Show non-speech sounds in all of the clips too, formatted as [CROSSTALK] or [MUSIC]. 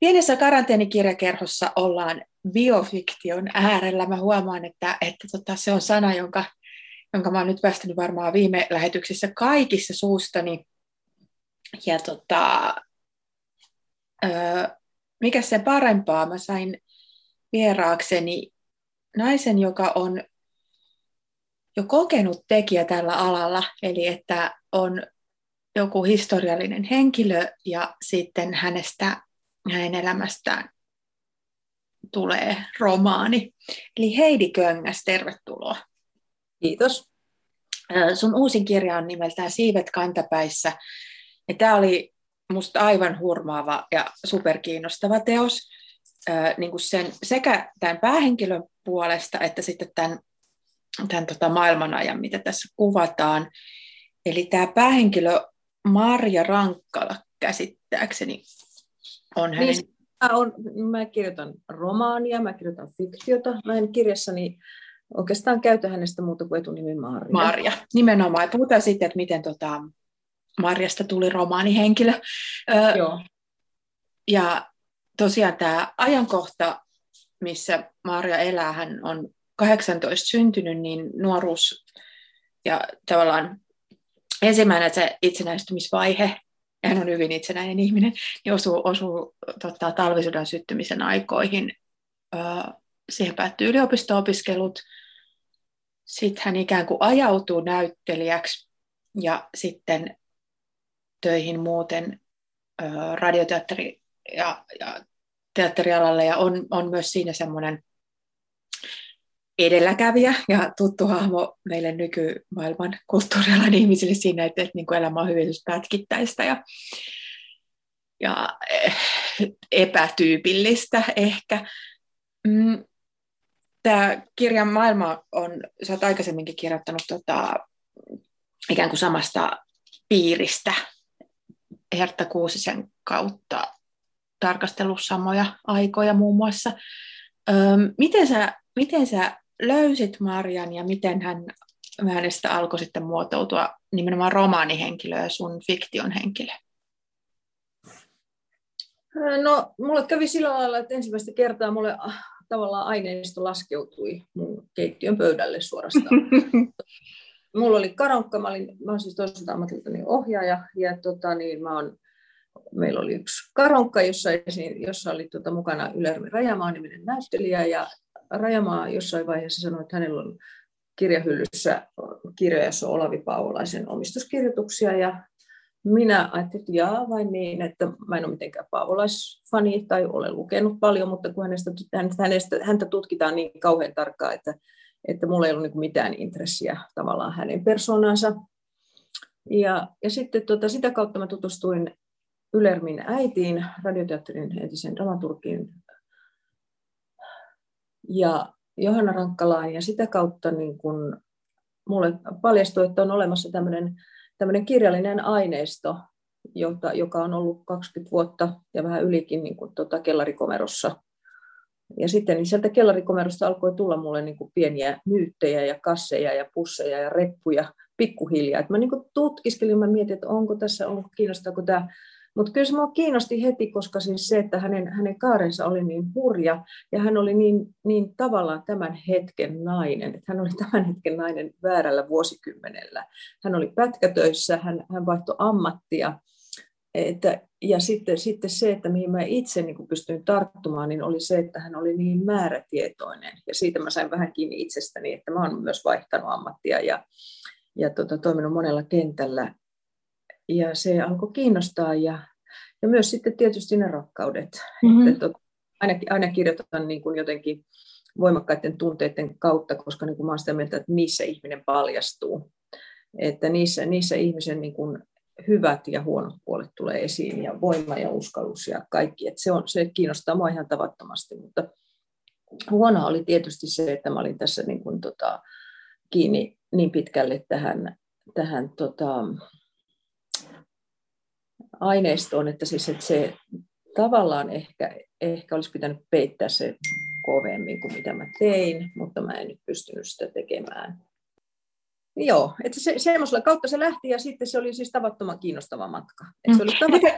Pienessä karanteenikirjakerhossa ollaan biofiktion äärellä. Mä huomaan, että, että tota, se on sana, jonka, jonka mä oon nyt päästänyt varmaan viime lähetyksissä kaikissa suustani. Ja tota, öö, mikä se parempaa? Mä sain vieraakseni naisen, joka on jo kokenut tekijä tällä alalla, eli että on joku historiallinen henkilö ja sitten hänestä, hänen elämästään tulee romaani. Eli Heidi Köngäs, tervetuloa. Kiitos. Sun uusin kirja on nimeltään Siivet kantapäissä. Ja tämä oli musta aivan hurmaava ja superkiinnostava teos niin kuin sen, sekä tämän päähenkilön puolesta että sitten tämän, tämän tota maailmanajan, mitä tässä kuvataan. Eli tämä päähenkilö Marja Rankkala käsittääkseni on hänen... Niin, mä, on, mä kirjoitan romaania, mä kirjoitan fiktiota. Mä en kirjassani oikeastaan käytä hänestä muuta kuin etunimi Marja. Marja, nimenomaan. Ja puhutaan sitten, että miten tota, Marjasta tuli romaanihenkilö. Joo. Ja tosiaan tämä ajankohta, missä Marja elää, hän on 18 syntynyt, niin nuoruus ja tavallaan ensimmäinen se itsenäistymisvaihe, hän on hyvin itsenäinen ihminen, niin osuu, osuu tota, talvisodan syttymisen aikoihin. Öö, siihen päättyy yliopisto-opiskelut. Sitten hän ikään kuin ajautuu näyttelijäksi ja sitten töihin muuten öö, radioteatteri- ja, ja teatterialalle ja on, on myös siinä semmoinen edelläkävijä ja tuttu hahmo meille nykymaailman kulttuurialan ihmisille siinä, että, että niin kuin elämä on hyvin pätkittäistä ja, ja eh, epätyypillistä ehkä. Mm, Tämä kirjan maailma on, sä oot aikaisemminkin kirjoittanut tota, ikään kuin samasta piiristä Hertta Kuusisen kautta tarkastellut samoja aikoja muun muassa. Öm, miten, sä, miten sä löysit Marjan ja miten hän hänestä alkoi sitten muotoutua nimenomaan romaanihenkilö ja sun fiktion henkilö? No, mulle kävi sillä lailla, että ensimmäistä kertaa mulle ah, tavallaan aineisto laskeutui mun keittiön pöydälle suorastaan. [LAUGHS] mulla oli karonkka, mä, olin, mä olen siis toisaalta ammatiltani ohjaaja, ja tota, niin, mä olen meillä oli yksi karonkka, jossa, jossa oli tuota mukana Ylermi Rajamaa niminen näyttelijä, ja Rajamaa jossain vaiheessa sanoi, että hänellä on kirjahyllyssä kirjoja, jossa on Olavi Paavolaisen omistuskirjoituksia, ja minä ajattelin, että jaa vai niin, että mä en ole mitenkään paavolaisfani tai ole lukenut paljon, mutta kun hänestä, hänestä, häntä tutkitaan niin kauhean tarkkaan, että, että mulla ei ollut niin mitään intressiä tavallaan hänen persoonansa. Ja, ja sitten tota, sitä kautta mä tutustuin Ylermin äitiin, radioteatterin entisen dramaturgiin ja Johanna Rankkalaan ja sitä kautta niin kun mulle paljastui, että on olemassa tämmöinen, tämmöinen kirjallinen aineisto, jota, joka on ollut 20 vuotta ja vähän ylikin niin kuin tuota kellarikomerossa. Ja sitten niin sieltä kellarikomerosta alkoi tulla mulle niin kuin pieniä myyttejä ja kasseja ja pusseja ja reppuja pikkuhiljaa. Et mä niin kuin tutkiskelin, mä mietin, että onko tässä, onko kiinnostaako tämä mutta kyllä se minua kiinnosti heti, koska siis se, että hänen, hänen kaarensa oli niin hurja ja hän oli niin, niin tavallaan tämän hetken nainen, että hän oli [LAUGHS] tämän hetken nainen väärällä vuosikymmenellä. Hän oli pätkätöissä, hän, hän vaihtoi ammattia. Että, ja sitten, sitten se, että mihin mä itse niin pystyin tarttumaan, niin oli se, että hän oli niin määrätietoinen. Ja siitä mä sain vähän kiinni itsestäni, että mä oon myös vaihtanut ammattia ja, ja tota, toiminut monella kentällä ja se alkoi kiinnostaa ja, ja myös sitten tietysti ne rakkaudet. Mm-hmm. Että tot, aina, aina kirjoitan niin kuin jotenkin voimakkaiden tunteiden kautta, koska niin kuin mä olen sitä mieltä, että niissä ihminen paljastuu. Että niissä, niissä ihmisen niin kuin hyvät ja huonot puolet tulee esiin ja voima ja uskallus ja kaikki. Että se, on, se kiinnostaa mua ihan tavattomasti, mutta huono oli tietysti se, että mä olin tässä niin kuin, tota, kiinni niin pitkälle tähän, tähän tota, aineistoon, että, siis, että se tavallaan ehkä, ehkä olisi pitänyt peittää se kovemmin kuin mitä mä tein, mutta mä en nyt pystynyt sitä tekemään. Joo, että se, semmoisella kautta se lähti ja sitten se oli siis tavattoman kiinnostava matka. Mm. Se oli tavat... mitä,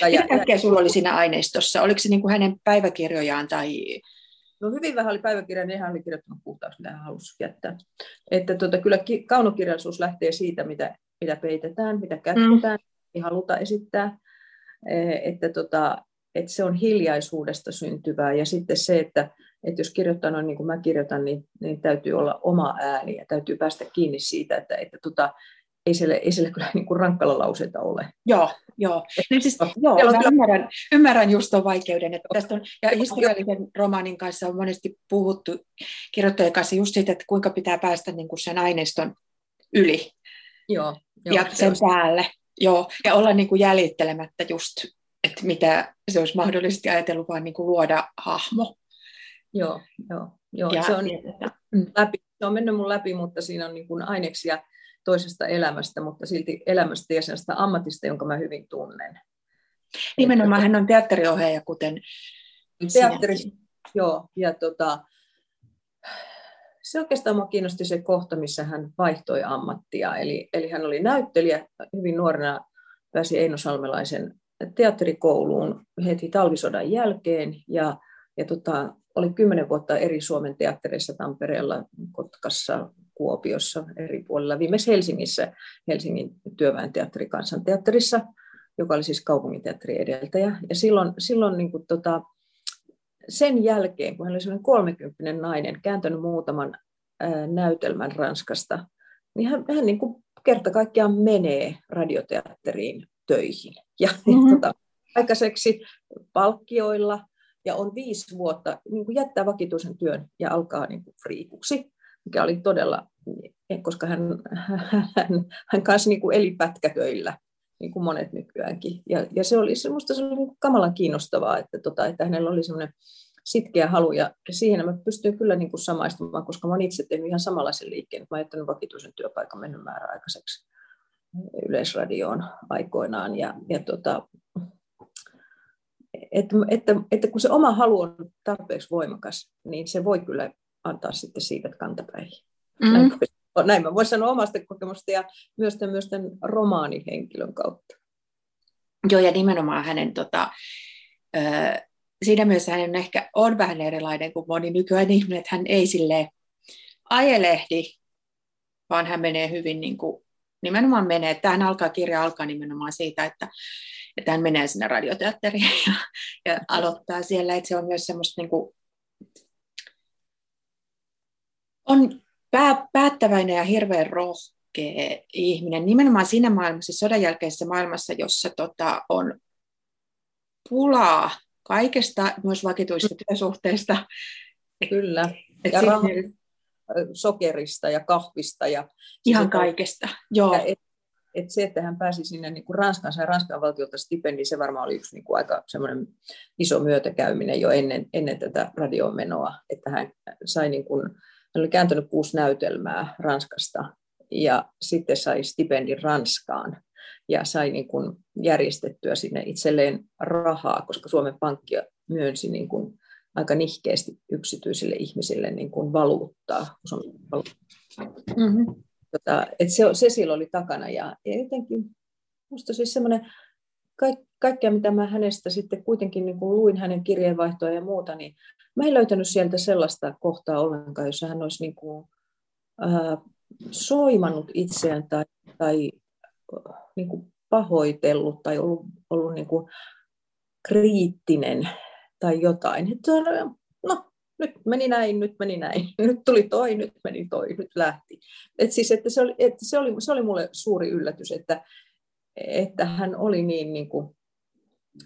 Ja, Mitä kaikkea sulla oli siinä aineistossa? Oliko se niin kuin hänen päiväkirjojaan tai... No hyvin vähän oli päiväkirja, niin hän oli kirjoittanut puhtaaksi, mitä hän halusi jättää. Että tuota, kyllä kaunokirjallisuus lähtee siitä, mitä, mitä peitetään, mitä kätketään, mm. Ei haluta esittää. E, että, tota, että se on hiljaisuudesta syntyvää. Ja sitten se, että, että jos kirjoittaa noin niin kuin mä kirjoitan, niin, niin täytyy olla oma ääni ja täytyy päästä kiinni siitä, että, että tota, ei siellä, ei siellä kyllä niin kuin rankkalla lauseita ole. Joo, joo. Niin siis, joo mä kyllä... ymmärrän, ymmärrän just tuon vaikeuden. Että tästä on, ja historiallisen romaanin kanssa on monesti puhuttu kirjoittajien kanssa just siitä, että kuinka pitää päästä niin kuin sen aineiston yli. Joo, joo ja sen päälle. Joo, ja olla niin kuin jäljittelemättä just, että mitä se olisi mahdollisesti ajatellut vaan niin kuin luoda hahmo. Joo, joo, joo. Ja, se, on, läpi, se on mennyt mun läpi, mutta siinä on niin kuin aineksia toisesta elämästä, mutta silti elämästä ja sellaista ammatista, jonka mä hyvin tunnen. Nimenomaan hän on teatteriohjaaja, kuten Teatteri, joo, ja tota, se oikeastaan minua kiinnosti se kohta, missä hän vaihtoi ammattia. Eli, eli hän oli näyttelijä, hyvin nuorena pääsi Eino Salmelaisen teatterikouluun heti talvisodan jälkeen, ja, ja tota, oli kymmenen vuotta eri Suomen teattereissa Tampereella, Kotkassa, Kuopiossa eri puolilla. Viimeksi Helsingissä Helsingin työväen teatteri kansanteatterissa, joka oli siis kaupunginteatterin edeltäjä. Ja silloin, silloin niin kuin tota, sen jälkeen, kun hän oli sellainen 30 nainen, kääntänyt muutaman näytelmän Ranskasta, niin hän, hän niin kuin kerta kaikkiaan menee radioteatteriin töihin. Ja [LAUGHS] mm-hmm. tota, aikaiseksi palkkioilla ja on viisi vuotta, niin kuin jättää vakituisen työn ja alkaa niin kuin friikuksi, mikä oli todella, koska hän, [LAUGHS] hän, hän kanssa niin kuin eli pätkätöillä, niin kuin monet nykyäänkin. Ja, ja se oli semmoista se oli niin kamalan kiinnostavaa, että, tota, että hänellä oli semmoinen sitkeä halu, ja siihen mä pystyn kyllä niin kuin samaistumaan, koska mä olen itse tehnyt ihan samanlaisen liikkeen. Mä jättänyt vakituisen työpaikan mennyt määräaikaiseksi yleisradioon aikoinaan, ja, ja tota, että, että, että kun se oma halu on tarpeeksi voimakas, niin se voi kyllä antaa sitten siitä kantapäihin. Mm. Näin, näin mä voin sanoa omasta kokemusta ja myös tämmöisten romaanihenkilön kautta. Joo, ja nimenomaan hänen tota, ö, siinä mielessä hän ehkä on vähän erilainen kuin moni nykyään ihminen, että hän ei sille ajelehdi, vaan hän menee hyvin niin kuin, nimenomaan menee. Tähän alkaa, kirja alkaa nimenomaan siitä, että, että hän menee sinne radioteatteriin [LAUGHS] ja, ja aloittaa siellä, että se on myös semmoista niin kuin, on pää, päättäväinen ja hirveän rohkea ihminen, nimenomaan siinä maailmassa, sodan jälkeisessä maailmassa, jossa tota, on pulaa kaikesta, myös vakituista työsuhteista. Kyllä. Et ja sitten, sokerista ja kahvista. Ja ihan kaikesta, joo. Et, et se, että hän pääsi sinne niin kuin Ranskan, sai Ranskan valtiolta stipendi, se varmaan oli yksi niin kuin aika semmoinen iso myötäkäyminen jo ennen, ennen tätä radiomenoa, että hän sai niin kuin, hän oli kääntänyt kuusi näytelmää Ranskasta ja sitten sai stipendin Ranskaan ja sai niin kuin järjestettyä sinne itselleen rahaa, koska Suomen Pankki myönsi niin kuin aika nihkeästi yksityisille ihmisille niin kuin valuuttaa. Mm-hmm. Tota, et se, se silloin oli takana ja, ja jotenkin minusta siis semmoinen kaik, kaikkea, mitä mä hänestä sitten kuitenkin niin kuin luin hänen kirjeenvaihtoa ja muuta, niin mä en löytänyt sieltä sellaista kohtaa ollenkaan, jossa hän olisi niin kuin, äh, soimannut itseään tai, tai niin kuin pahoitellut tai ollut, ollut niin kuin kriittinen tai jotain. Että no, nyt meni näin, nyt meni näin, [LAUGHS] nyt tuli toi, nyt meni toi, nyt lähti. Et siis, että se, oli, että se, oli, se oli mulle suuri yllätys, että, että hän oli niin, niin, kuin,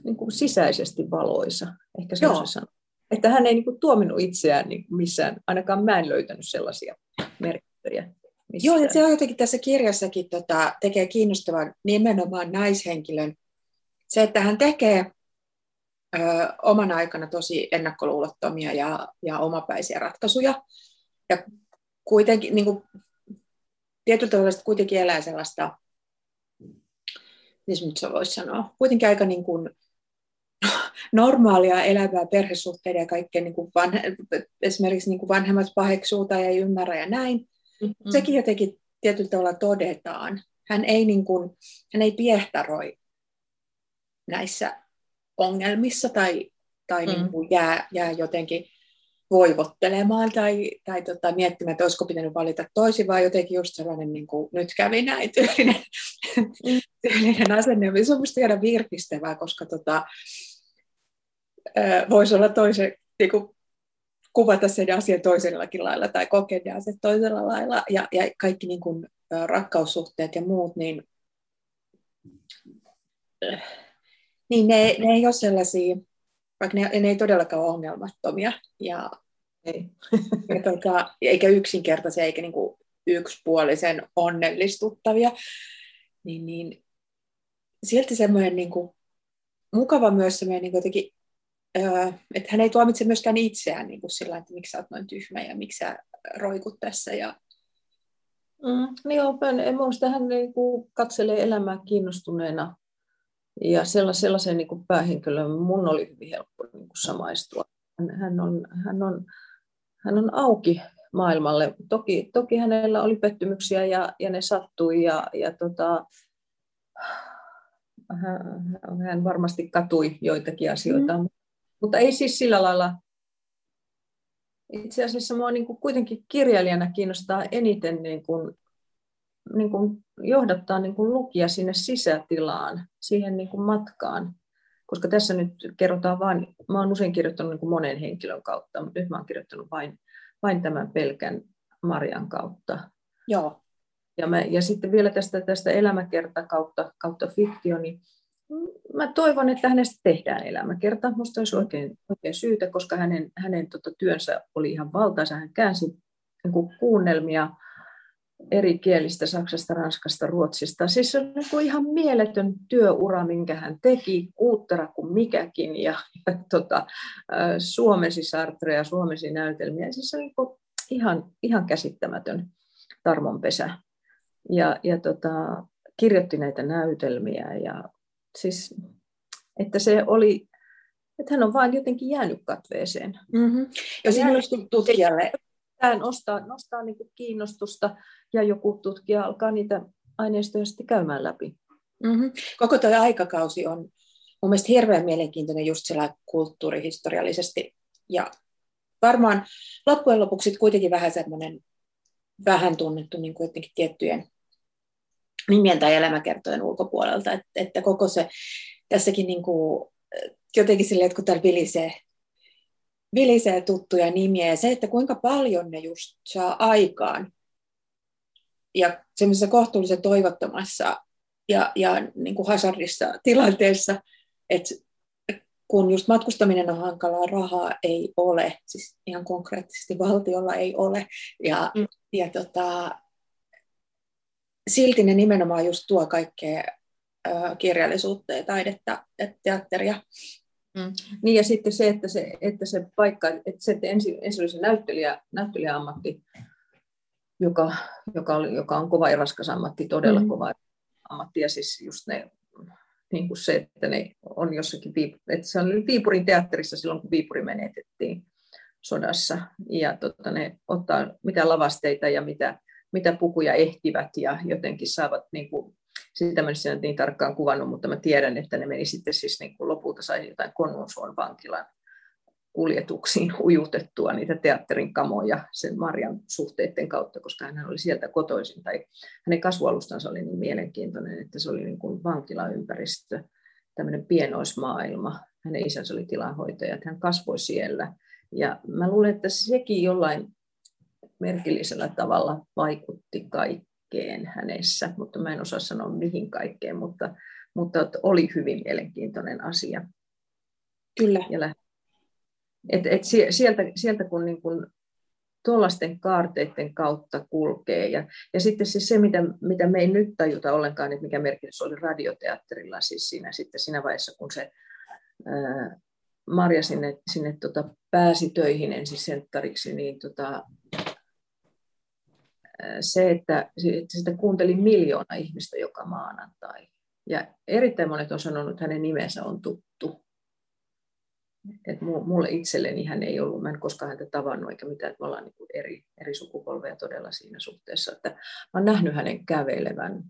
niin kuin sisäisesti valoisa, ehkä se on se sana. Että hän ei niin kuin, tuominut itseään niin kuin missään, ainakaan mä en löytänyt sellaisia merkityjä. Joo, ja se on jotenkin tässä kirjassakin tota, tekee kiinnostavan nimenomaan naishenkilön. Se, että hän tekee ö, oman aikana tosi ennakkoluulottomia ja, ja omapäisiä ratkaisuja. Ja kuitenkin niin kuin, tietyllä tavalla kuitenkin elää sellaista, niin nyt se voisi sanoa, kuitenkin aika niin kuin, [LAUGHS] normaalia elävää perhesuhteiden ja kaikkea, niin kuin vanhe, esimerkiksi niin kuin vanhemmat paheksuu tai ei ymmärrä ja näin. Mm-hmm. Sekin jotenkin tietyllä tavalla todetaan. Hän ei, niin kuin, hän ei piehtaroi näissä ongelmissa tai, tai mm. niin kuin jää, jää jotenkin voivottelemaan tai, tai tota, miettimään, että olisiko pitänyt valita toisin, vai jotenkin just sellainen, niin kuin, nyt kävi näin tyylinen, mm. tyylinen asenne. Se on minusta ihan virkistävää, koska tota, voisi olla toisen, niin kuin, kuvata sen asian toisellakin lailla tai kokea ne asiat toisella lailla. Ja, ja kaikki niin kuin, rakkaussuhteet ja muut, niin, niin ne, ne ei ole sellaisia, vaikka ne, ne ei todellakaan ole ongelmattomia. Ja, ei. [LAUGHS] ja tota, eikä yksinkertaisia, eikä niin kuin yksipuolisen onnellistuttavia, niin, niin silti semmoinen niin kuin, mukava myös semmoinen niin jotenkin, öö, että hän ei tuomitse myöskään itseään niin kuin sillä että miksi sä oot noin tyhmä ja miksi sä roikut tässä. Ja... Mm, niin open, minusta hän niin kuin katselee elämää kiinnostuneena ja sellaisen niin kuin päähenkilön mun oli hyvin helppo niin kuin samaistua. Hän on, hän on hän on auki maailmalle. Toki, toki hänellä oli pettymyksiä ja, ja ne sattui ja, ja tota, hän, hän varmasti katui joitakin asioita, mm. mutta ei siis sillä lailla. Itse asiassa minua niin kuin kuitenkin kirjailijana kiinnostaa eniten niin kuin, niin kuin johdattaa niin kuin lukija sinne sisätilaan, siihen niin kuin matkaan koska tässä nyt kerrotaan vain, mä olen usein kirjoittanut niin kuin monen henkilön kautta, mutta nyt mä olen kirjoittanut vain, vain tämän pelkän Marian kautta. Joo. Ja, mä, ja sitten vielä tästä, tästä elämäkerta kautta, kautta fiktio, niin mä toivon, että hänestä tehdään elämäkerta. Minusta olisi oikein, oikein syytä, koska hänen, hänen tota, työnsä oli ihan valtaisa. Hän käänsi niin kuin kuunnelmia eri kielistä, Saksasta, Ranskasta, Ruotsista. Siis se on niin ihan mieletön työura, minkä hän teki, uuttera kuin mikäkin, ja, ja tota, suomesi Sartreja, suomesi näytelmiä. Siis se on niin ihan, ihan käsittämätön tarmonpesä. Ja, ja tota, kirjoitti näitä näytelmiä, ja siis, että se oli, että hän on vain jotenkin jäänyt katveeseen. Mm-hmm. Ja siinä tutkijalle tämä nostaa, nostaa niin kuin kiinnostusta ja joku tutkija alkaa niitä aineistoja sitten käymään läpi. Mm-hmm. Koko tuo aikakausi on mun mielestä hirveän mielenkiintoinen just sillä kulttuurihistoriallisesti. Ja varmaan loppujen lopuksi kuitenkin vähän semmoinen vähän tunnettu niin kuin jotenkin tiettyjen nimien tai elämäkertojen ulkopuolelta, että, että koko se tässäkin niin kuin, jotenkin silleen, että kun täällä vilisee vilisee tuttuja nimiä ja se, että kuinka paljon ne just saa aikaan ja semmoisessa kohtuullisen toivottomassa ja, ja niin kuin hazardissa tilanteessa, että kun just matkustaminen on hankalaa, rahaa ei ole, siis ihan konkreettisesti valtiolla ei ole, ja, mm. ja tota, silti ne nimenomaan just tuo kaikkea ö, kirjallisuutta ja taidetta ja teatteria Mm. Niin ja sitten se, että se, että se paikka, että se, että ensin, ensin oli se näyttelijä, näyttelijäammatti, joka, joka, joka on kova ja raskas ammatti, todella mm. kova ammatti, ja siis just ne, niin kuin se, että ne on jossakin, että se oli Viipurin teatterissa silloin, kun Viipuri menetettiin sodassa, ja tota, ne ottaa mitä lavasteita ja mitä, mitä pukuja ehtivät, ja jotenkin saavat niin kuin, sitä mä en niin tarkkaan kuvannut, mutta mä tiedän, että ne meni sitten siis niin kuin lopulta sai jotain Konnunsuon vankilan kuljetuksiin ujutettua niitä teatterin kamoja sen Marjan suhteiden kautta, koska hän oli sieltä kotoisin. Tai hänen kasvualustansa oli niin mielenkiintoinen, että se oli niin kuin vankilaympäristö, tämmöinen pienoismaailma. Hänen isänsä oli tilanhoitaja, että hän kasvoi siellä. Ja mä luulen, että sekin jollain merkillisellä tavalla vaikutti kaikkeen hänessä, mutta mä en osaa sanoa mihin kaikkeen, mutta, mutta oli hyvin mielenkiintoinen asia. Kyllä. Ja et, et sieltä, sieltä kun, niin kun tuollaisten kaarteiden kautta kulkee. Ja, ja sitten siis se, mitä, mitä me ei nyt tajuta ollenkaan, että mikä merkitys oli radioteatterilla siis siinä, sitten siinä vaiheessa, kun se ää, Marja sinne, sinne tota, pääsi töihin ensin niin tota, se, että, että sitä kuunteli miljoona ihmistä joka maanantai. Ja erittäin monet on sanonut, että hänen nimensä on tuttu. Et mulle itselleni hän ei ollut, mä en koskaan häntä tavannut eikä mitään, että me ollaan niin eri, eri sukupolveja todella siinä suhteessa. Että mä olen nähnyt hänen kävelevän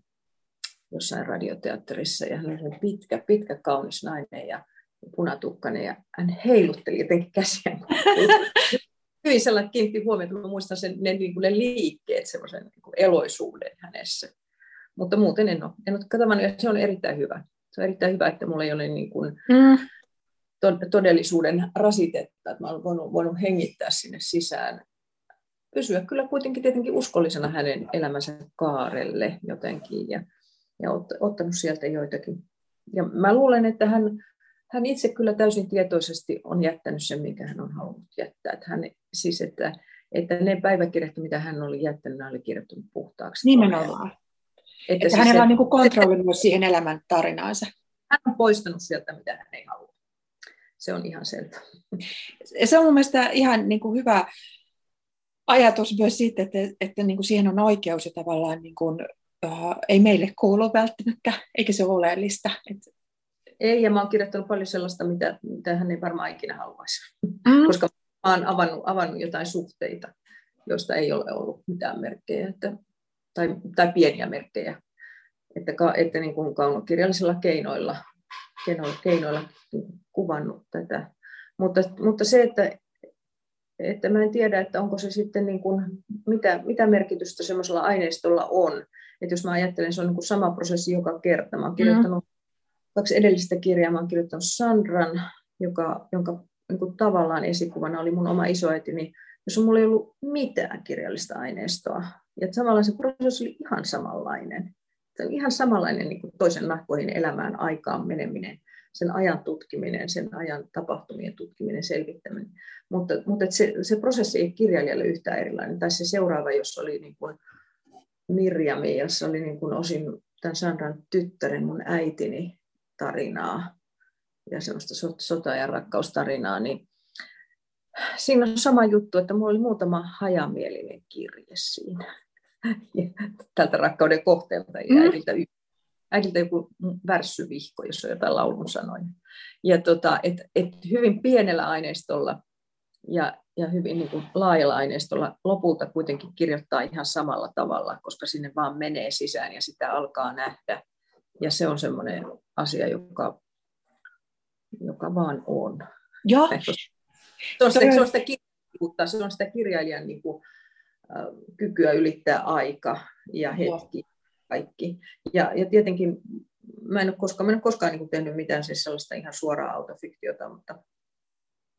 jossain radioteatterissa ja hän oli pitkä, pitkä, kaunis nainen ja punatukkainen ja hän heilutteli jotenkin käsiä. [LAUGHS] Hyvin sellainen kiinnitti huomiota, mä muistan sen, ne, niin ne liikkeet, semmoisen niin eloisuuden hänessä. Mutta muuten en ole, en ole katsomaan, ja se on erittäin hyvä. Se on erittäin hyvä, että mulla ei ole niin kuin mm. Todellisuuden rasitetta, että mä olen voinut, voinut hengittää sinne sisään. Pysyä kyllä kuitenkin tietenkin uskollisena hänen elämänsä kaarelle jotenkin ja, ja ottanut sieltä joitakin. Ja mä luulen, että hän hän itse kyllä täysin tietoisesti on jättänyt sen, minkä hän on halunnut jättää. Että hän, siis että, että ne päiväkirjat, mitä hän oli jättänyt, hän oli kirjoittanut puhtaaksi. Nimenomaan. Että, että siis hänellä on niin kontrolli myös siihen elämän tarinaansa. Hän on poistanut sieltä, mitä hän ei halua. Se on ihan selvä. Se on mun mielestä ihan niin kuin hyvä ajatus myös siitä, että, että niin kuin siihen on oikeus ja tavallaan niin kuin, uh, ei meille kuulu välttämättä, eikä se ole oleellista. Että ei, ja mä oon kirjoittanut paljon sellaista, mitä, mitä hän ei varmaan ikinä haluaisi. Mm. Koska mä oon avannut, avannut jotain suhteita, joista ei ole ollut mitään merkkejä, että, tai, tai pieniä merkkejä. Että, että niin kuin kaunokirjallisilla keinoilla, keinoilla, keinoilla kuvannut tätä. Mutta, mutta se, että, että mä en tiedä, että onko se sitten niin kuin, mitä, mitä merkitystä semmoisella aineistolla on. Että jos mä ajattelen, se on niin kuin sama prosessi joka kerta. Mä oon kirjoittanut mm kaksi edellistä kirjaa mä olen kirjoittanut Sandran, joka, jonka niin kuin tavallaan esikuvana oli mun oma isoäitini, jossa mulla ei ollut mitään kirjallista aineistoa. Ja samalla se prosessi oli ihan samanlainen. Se oli ihan samanlainen niin kuin toisen nahkoihin elämään aikaan meneminen, sen ajan tutkiminen, sen ajan tapahtumien tutkiminen, selvittäminen. Mutta, mutta se, se prosessi ei kirjailijalle yhtään erilainen. Tai se seuraava, jossa oli niin kuin Mirjami, jossa oli niin kuin osin tämän Sandran tyttären, mun äitini, tarinaa ja semmoista sota- ja rakkaustarinaa, niin siinä on sama juttu, että mulla oli muutama hajamielinen kirje siinä. [LAUGHS] Tältä rakkauden kohteelta ja mm. Äidiltä, joku värssyvihko, jos on jotain laulun sanoja. Ja tota, et, et hyvin pienellä aineistolla ja, ja hyvin niin kuin laajalla aineistolla lopulta kuitenkin kirjoittaa ihan samalla tavalla, koska sinne vaan menee sisään ja sitä alkaa nähdä. Ja se on semmoinen asia, joka, joka vaan on. Joo. Se on, sitä, se on sitä kirjailijuutta, se on sitä kirjailijan niin kuin, äh, kykyä ylittää aika ja hetki, Joo. Kaikki. Ja, ja tietenkin mä en ole koskaan, mä en ole koskaan niin tehnyt mitään siis sellaista ihan suoraa autofiktiota, mutta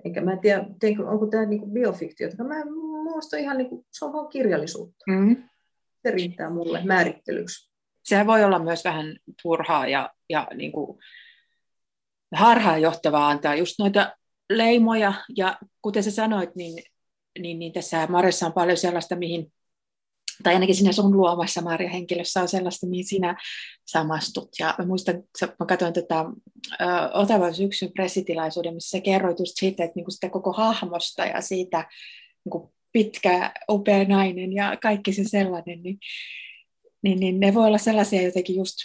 enkä mä tiedä, teinkö, onko tämä niin biofiktiota. Mä muista ihan, niin kuin, se on vaan kirjallisuutta. Mm-hmm. Se riittää mulle määrittelyksi sehän voi olla myös vähän turhaa ja, ja niin kuin harhaanjohtavaa antaa just noita leimoja. Ja kuten sä sanoit, niin, niin, niin tässä Marissa on paljon sellaista, mihin, tai ainakin siinä sun luomassa Marja henkilössä on sellaista, mihin sinä samastut. Ja mä muistan, mä katsoin tätä tota, Otavan syksyn pressitilaisuuden, missä sä kerroit just siitä, että niin kuin sitä koko hahmosta ja siitä niin kuin pitkä, upea nainen ja kaikki se sellainen, niin niin, niin ne voi olla sellaisia jotenkin just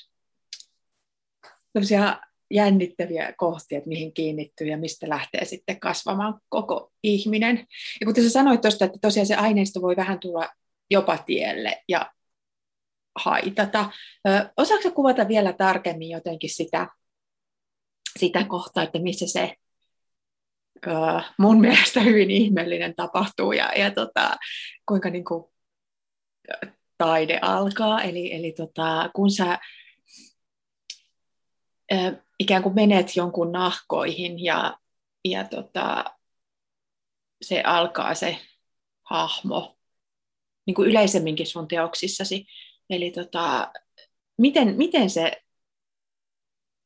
jännittäviä kohtia, että mihin kiinnittyy ja mistä lähtee sitten kasvamaan koko ihminen. Ja kuten sä sanoit tuosta, että tosiaan se aineisto voi vähän tulla jopa tielle ja haitata. Osaatko kuvata vielä tarkemmin jotenkin sitä, sitä kohtaa, että missä se mun mielestä hyvin ihmeellinen tapahtuu ja, ja tota, kuinka niin kuin, taide alkaa. Eli, eli tota, kun sä ikään kuin menet jonkun nahkoihin ja, ja tota, se alkaa se hahmo niin kuin yleisemminkin sun teoksissasi. Eli tota, miten, miten se,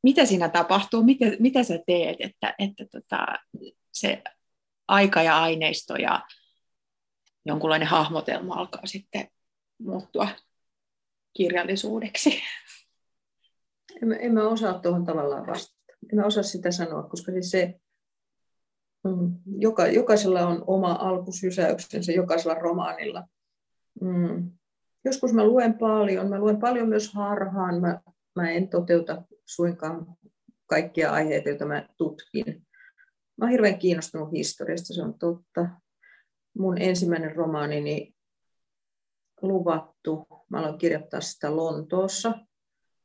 mitä siinä tapahtuu, mitä, mitä sä teet, että, että tota, se aika ja aineisto ja jonkunlainen hahmotelma alkaa sitten muuttua kirjallisuudeksi. En, en mä osaa tuohon tavallaan vastata. En mä osaa sitä sanoa, koska siis se, mm, joka, jokaisella on oma alkusysäyksensä, jokaisella romaanilla. Mm. Joskus mä luen paljon, mä luen paljon myös harhaan, mä, mä en toteuta suinkaan kaikkia aiheita, joita mä tutkin. Mä oon hirveän kiinnostunut historiasta, se on totta. Mun ensimmäinen romaanini luvattu. Mä aloin kirjoittaa sitä Lontoossa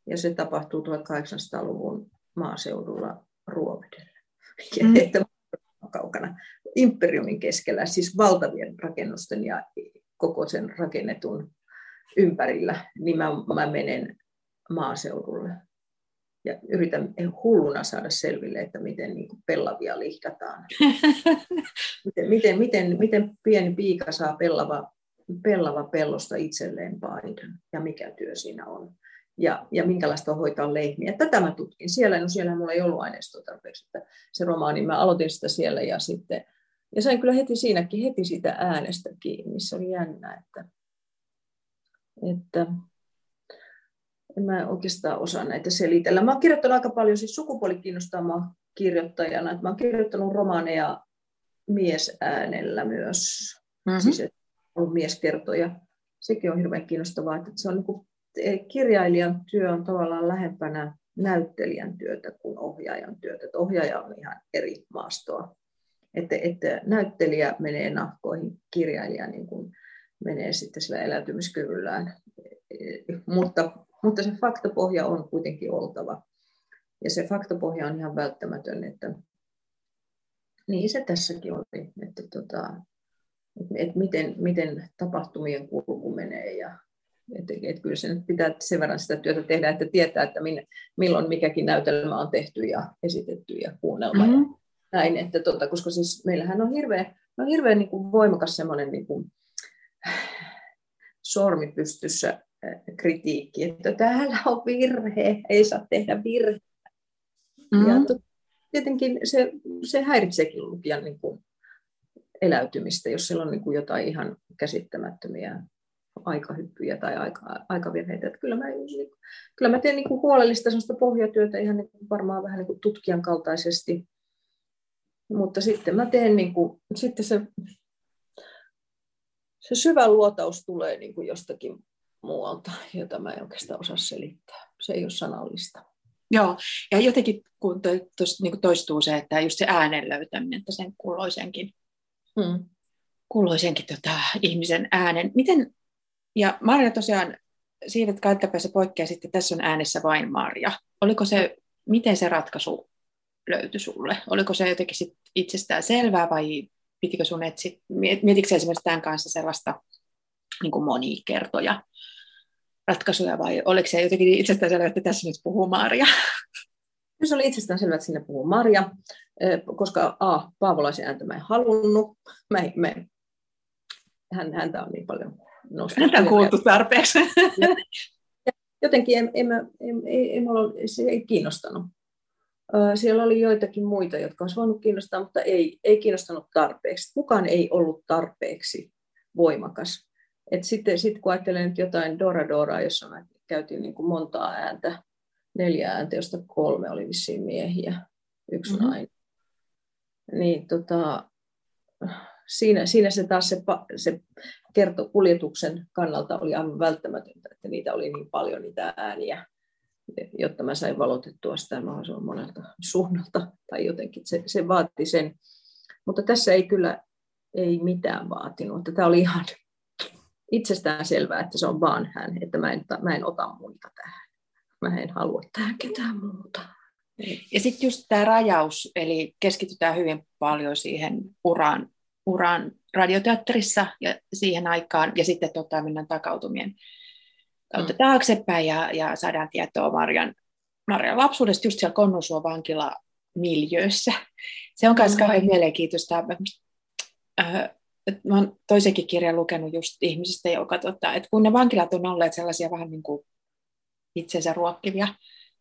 ja se tapahtuu 1800-luvun maaseudulla Ruovedellä. Mm. Että kaukana imperiumin keskellä, siis valtavien rakennusten ja koko sen rakennetun ympärillä, niin mä, mä menen maaseudulle ja yritän hulluna saada selville, että miten niin kuin pellavia lihdataan. [LAUGHS] miten, miten, miten, miten pieni piika saa pellava, pellava pellosta itselleen paidan ja mikä työ siinä on. Ja, ja minkälaista on hoitaa lehmiä. Tätä mä tutkin siellä. No siellä mulla ei ollut aineistoa tarpeeksi. Että se romaani, mä aloitin sitä siellä ja sitten ja sain kyllä heti siinäkin heti sitä äänestä kiinni. Se oli jännä, että, että en mä oikeastaan osaa näitä selitellä. Mä oon kirjoittanut aika paljon, siis sukupuoli kiinnostaa mua kirjoittajana. Mä oon kirjoittanut romaaneja miesäänellä myös, mm-hmm. siis on mieskertoja. Sekin on hirveän kiinnostavaa, että se on niin kuin, kirjailijan työ on tavallaan lähempänä näyttelijän työtä kuin ohjaajan työtä. Että ohjaaja on ihan eri maastoa. Että, että näyttelijä menee nahkoihin, kirjailija niin kuin menee sitten sillä eläytymiskyvyllään. Mutta mutta se faktapohja on kuitenkin oltava. Ja se faktapohja on ihan välttämätön, että niin se tässäkin oli, että, tota, että miten, miten tapahtumien kulku menee ja että, että kyllä se nyt pitää sen verran sitä työtä tehdä, että tietää, että minne, milloin mikäkin näytelmä on tehty ja esitetty ja kuunnelma mm-hmm. ja näin, että tota, koska siis meillähän on hirveän, on hirveän niin kuin voimakas semmoinen niin kuin, sormi pystyssä kritiikki, että täällä on virhe, ei saa tehdä virhe. Mm. Ja tietenkin se, se häiritseekin lukijan niin kuin eläytymistä, jos siellä on niin kuin jotain ihan käsittämättömiä aikahyppyjä tai aika, aikavirheitä. Että kyllä, mä, niin, kyllä mä teen niin kuin huolellista pohjatyötä ihan niin kuin varmaan vähän niin kuin tutkijan kaltaisesti. Mutta sitten mä teen niin kuin, sitten se, se syvä luotaus tulee niin kuin jostakin muualta, jota mä en oikeastaan osaa selittää. Se ei ole sanallista. Joo, ja jotenkin kun to, to, niin toistuu se, että just se äänen löytäminen, että sen kuuloisenkin, hmm. kuuloisenkin tota, ihmisen äänen. Miten, ja Marja tosiaan, siivet kantapäässä poikkeaa sitten, tässä on äänessä vain Marja. Oliko se, miten se ratkaisu löytyi sulle? Oliko se jotenkin sit itsestään selvää vai pitikö sun etsiä, mietitkö esimerkiksi tämän kanssa sellaista niin kuin monia kertoja ratkaisuja vai oliko se jotenkin itsestään selvä, että tässä nyt puhuu Maria? Se oli itsestään selvä, että sinne puhuu Maria, koska A, Paavolaisen ääntä mä en halunnut. Mä, mä, hän, häntä on niin paljon nostettu. Häntä on kuultu tarpeeksi. Jotenkin en, en, en, en, en, en, se ei kiinnostanut. Siellä oli joitakin muita, jotka olisi voinut kiinnostaa, mutta ei, ei kiinnostanut tarpeeksi. Kukaan ei ollut tarpeeksi voimakas. Et sitten sit kun ajattelen nyt jotain Dora Dora, jossa mä käytiin niin kuin montaa ääntä, neljä ääntä, josta kolme oli vissiin miehiä, yksi mm-hmm. nainen. Niin tota, siinä, siinä se taas se, se kerto kuljetuksen kannalta oli aivan välttämätöntä, että niitä oli niin paljon niitä ääniä, jotta mä sain valotettua sitä mahdollisimman monelta suunnalta tai jotenkin se, se vaati sen. Mutta tässä ei kyllä ei mitään vaatinut. Tämä oli ihan itsestään selvää, että se on vaan hän, että mä en, mä en ota muita tähän. Mä en halua tähän ketään muuta. Ja sitten just tämä rajaus, eli keskitytään hyvin paljon siihen uraan, uraan radioteatterissa ja siihen aikaan, ja sitten tota, mennään takautumien kautta mm. taaksepäin ja, ja saadaan tietoa Marjan, Marjan lapsuudesta just siellä Konnusuon vankila miljöössä. Se on myös mm. kauhean mielenkiintoista. Äh, mä oon toisenkin kirjan lukenut just ihmisistä, joka, tota, että kun ne vankilat on olleet sellaisia vähän niin kuin itsensä ruokkivia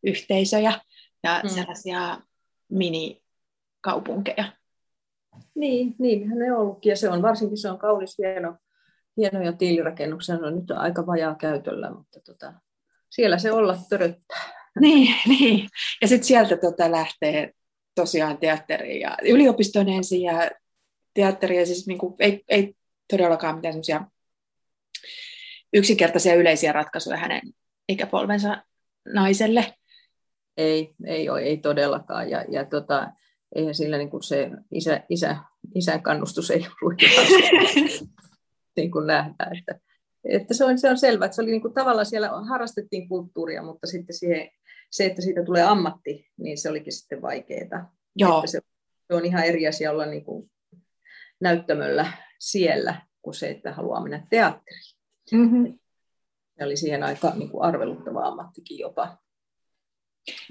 yhteisöjä ja mm. sellaisia minikaupunkeja. Niin, niin ne on ollutkin, ja se on varsinkin se on kaunis, hieno, hienoja tiilirakennuksia, ne on nyt aika vajaa käytöllä, mutta tota, siellä se olla töröttää. [LAUGHS] Niin, niin. ja sitten sieltä tota lähtee tosiaan teatteriin ja yliopistoon ensin ja teatteria, siis niin kuin, ei, ei todellakaan mitään semmoisia yksinkertaisia yleisiä ratkaisuja hänen ikäpolvensa naiselle. Ei, ei, ole, ei todellakaan. Ja, ja tota, eihän sillä niin kuin se isä, isä, isän kannustus ei ollut [LAUGHS] niin kuin nähdään, että että se, on, se on selvä, että se oli niin kuin, tavallaan siellä harrastettiin kulttuuria, mutta sitten siihen, se, että siitä tulee ammatti, niin se olikin sitten vaikeaa. Joo. se, se on ihan eri asia olla niin kuin näyttämöllä siellä kuin se, että haluaa mennä teatteriin. Mm-hmm. Se oli siihen aika niin kuin arveluttava ammattikin jopa.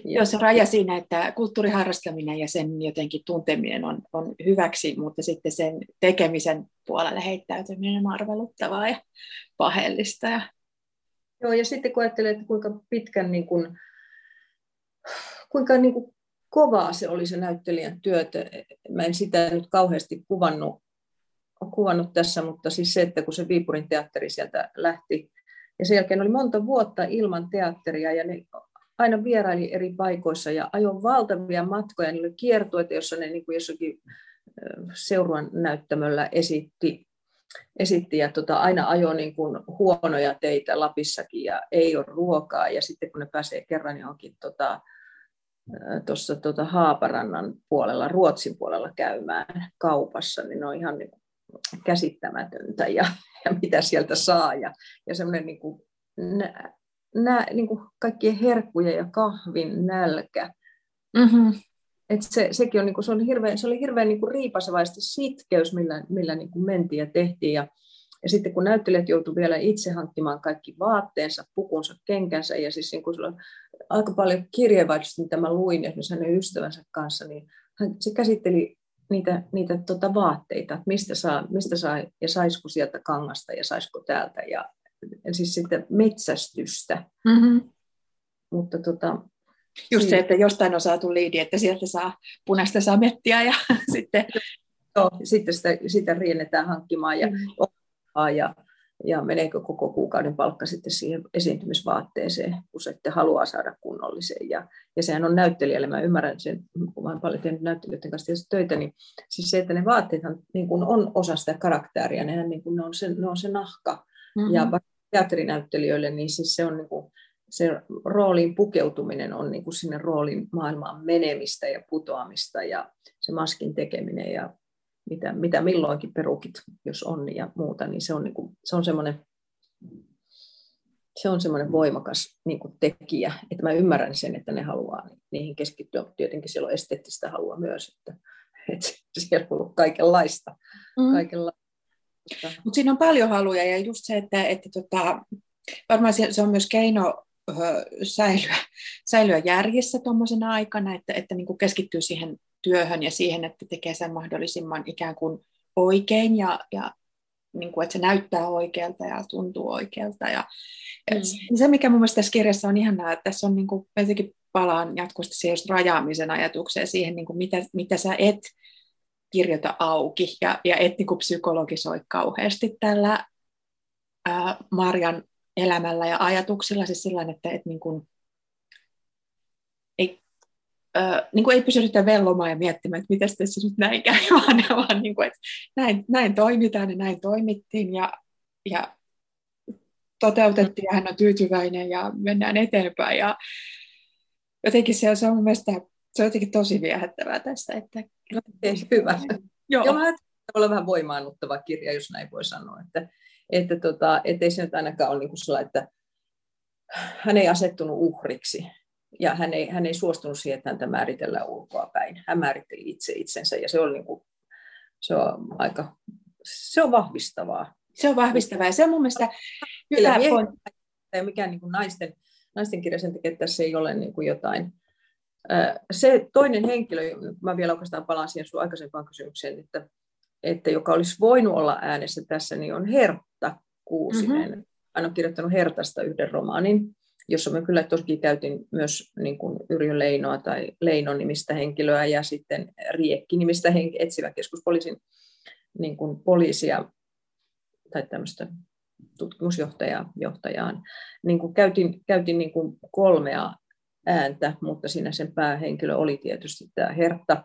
Joo, se raja siinä, että kulttuuriharrastaminen ja sen jotenkin tunteminen on, on hyväksi, mutta sitten sen tekemisen puolelle heittäytyminen on arveluttavaa ja paheellista. Ja... Joo, ja sitten kun ajattelee, että kuinka pitkän, niin kuin, kuinka niin kuin kovaa se oli se näyttelijän työtä. Mä en sitä nyt kauheasti kuvannut, kuvannut tässä, mutta siis se, että kun se Viipurin teatteri sieltä lähti, ja sen jälkeen oli monta vuotta ilman teatteria, ja ne aina vieraili eri paikoissa ja ajoin valtavia matkoja, niillä oli kiertueita, jossa ne niin kuin jossakin seuruan näyttämöllä esitti, esitti ja tota, aina ajoi niin kuin huonoja teitä Lapissakin ja ei ole ruokaa. Ja sitten kun ne pääsee kerran johonkin tota, tuossa tota Haaparannan puolella, Ruotsin puolella käymään kaupassa, niin ne on ihan niin käsittämätöntä. Ja, ja mitä sieltä saa. Ja, ja semmoinen niin kuin nä, niin kuin kaikkien herkkujen ja kahvin nälkä. Mm-hmm. Et se, sekin on, niin kuin, se, on hirveän, se oli hirveän niin kuin riipasevaista sitkeys, millä, millä niin kuin mentiin ja tehtiin. Ja, ja sitten kun näyttelijät joutuivat vielä itse hankkimaan kaikki vaatteensa, pukunsa, kenkänsä, ja siis niin kuin on aika paljon kirjeenvaihdosta, mitä mä luin esimerkiksi hänen ystävänsä kanssa, niin hän, se käsitteli niitä, niitä tota vaatteita, että mistä saa, mistä saa ja saisiko sieltä kangasta ja saisiko täältä ja siis sitten metsästystä. Mm-hmm. Mutta tota, Just se, että jostain on saatu liidi, että sieltä saa punaista samettia ja [LAUGHS] sitten... Joo, sitten sitä, sitä riennetään hankkimaan ja, mm. ja, ja meneekö koko kuukauden palkka sitten siihen esiintymisvaatteeseen, kun sitten haluaa saada kunnollisen. Ja, ja sehän on näyttelijälle, mä ymmärrän sen, kun mä olen paljon tehnyt näyttelijöiden kanssa töitä, niin siis se, että ne vaatteethan niin kuin on osa sitä karakteria, nehän niin kuin ne on se, ne on se nahka, Mm-hmm. Ja teatterinäyttelijöille, niin siis se on niin kuin, se rooliin pukeutuminen on niin kuin sinne roolin maailmaan menemistä ja putoamista ja se maskin tekeminen ja mitä, mitä milloinkin perukit, jos on ja muuta, niin se on, niin kuin, se on semmoinen se on semmoinen voimakas niin kuin tekijä, että mä ymmärrän sen, että ne haluaa niihin keskittyä, mutta tietenkin siellä on esteettistä halua myös, että, että siellä on ollut kaikenlaista, mm. kaikenlaista mutta siinä on paljon haluja ja just se, että, että tota, varmaan se on myös keino säilyä, säilyä järjessä tuommoisena aikana, että, että niin kuin keskittyy siihen työhön ja siihen, että tekee sen mahdollisimman ikään kuin oikein ja, ja niin kuin, että se näyttää oikealta ja tuntuu oikealta. Ja, mm. Se, mikä mun mielestä tässä kirjassa on ihanaa, että tässä on niin kuin, jotenkin palaan jatkuvasti siihen rajaamisen ajatukseen, siihen, niin kuin mitä, mitä sä et kirjoita auki ja, ja et niin psykologisoi kauheasti tällä ää, Marjan elämällä ja ajatuksilla, siis sillä että, että niin kuin, ei, ää, niin kuin ei pysytä vellomaan ja miettimään, että miten tässä nyt näin käy, [LAUGHS] vaan, vaan niin kuin, että näin, näin toimitaan ja näin toimittiin ja, ja toteutettiin ja hän on tyytyväinen ja mennään eteenpäin. Ja jotenkin se on mun mielestä se on jotenkin tosi viehättävää tässä. Että... Ei, hyvä. [LAUGHS] Joo. Joo, mä olla vähän voimaannuttava kirja, jos näin voi sanoa. Että, että tota, ettei se nyt ainakaan ole niin kuin sellainen, että hän ei asettunut uhriksi ja hän ei, hän ei suostunut siihen, että häntä määritellään ulkoa päin. Hän määritteli itse itsensä ja se on, niin kuin, se on aika se on vahvistavaa. Se on vahvistavaa ja se on mun mielestä hyvä pointti. Mikään niin kuin naisten, naisten kirja sen takia, että tässä ei ole niin kuin jotain se toinen henkilö, mä vielä oikeastaan palaan siihen sun aikaisempaan kysymykseen, että, että joka olisi voinut olla äänessä tässä, niin on Hertta Kuusinen. Mm-hmm. Hän on kirjoittanut Hertasta yhden romaanin, jossa me kyllä toki käytin myös niin kuin Yrjö Leinoa tai Leinon nimistä henkilöä ja sitten Riekki nimistä henki, etsivä keskuspoliisin niin kuin poliisia tai tämmöistä tutkimusjohtajaa johtajaan. Niin kuin käytin käytin niin kuin kolmea ääntä, mutta siinä sen päähenkilö oli tietysti tämä Hertta,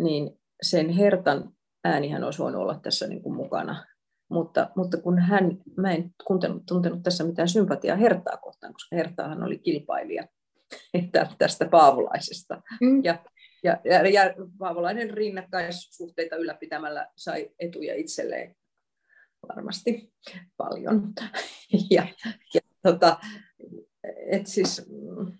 niin sen Hertan äänihän olisi voinut olla tässä niin kuin mukana. Mutta, mutta kun hän, mä en tuntenut, tuntenut tässä mitään sympatiaa Hertaa kohtaan, koska Hertaahan oli kilpailija [LAUGHS] tästä Paavolaisesta. Mm. Ja, ja, ja, ja Paavolainen rinnakkaissuhteita ylläpitämällä sai etuja itselleen varmasti paljon. [LAUGHS] ja, ja tota, et siis, mm,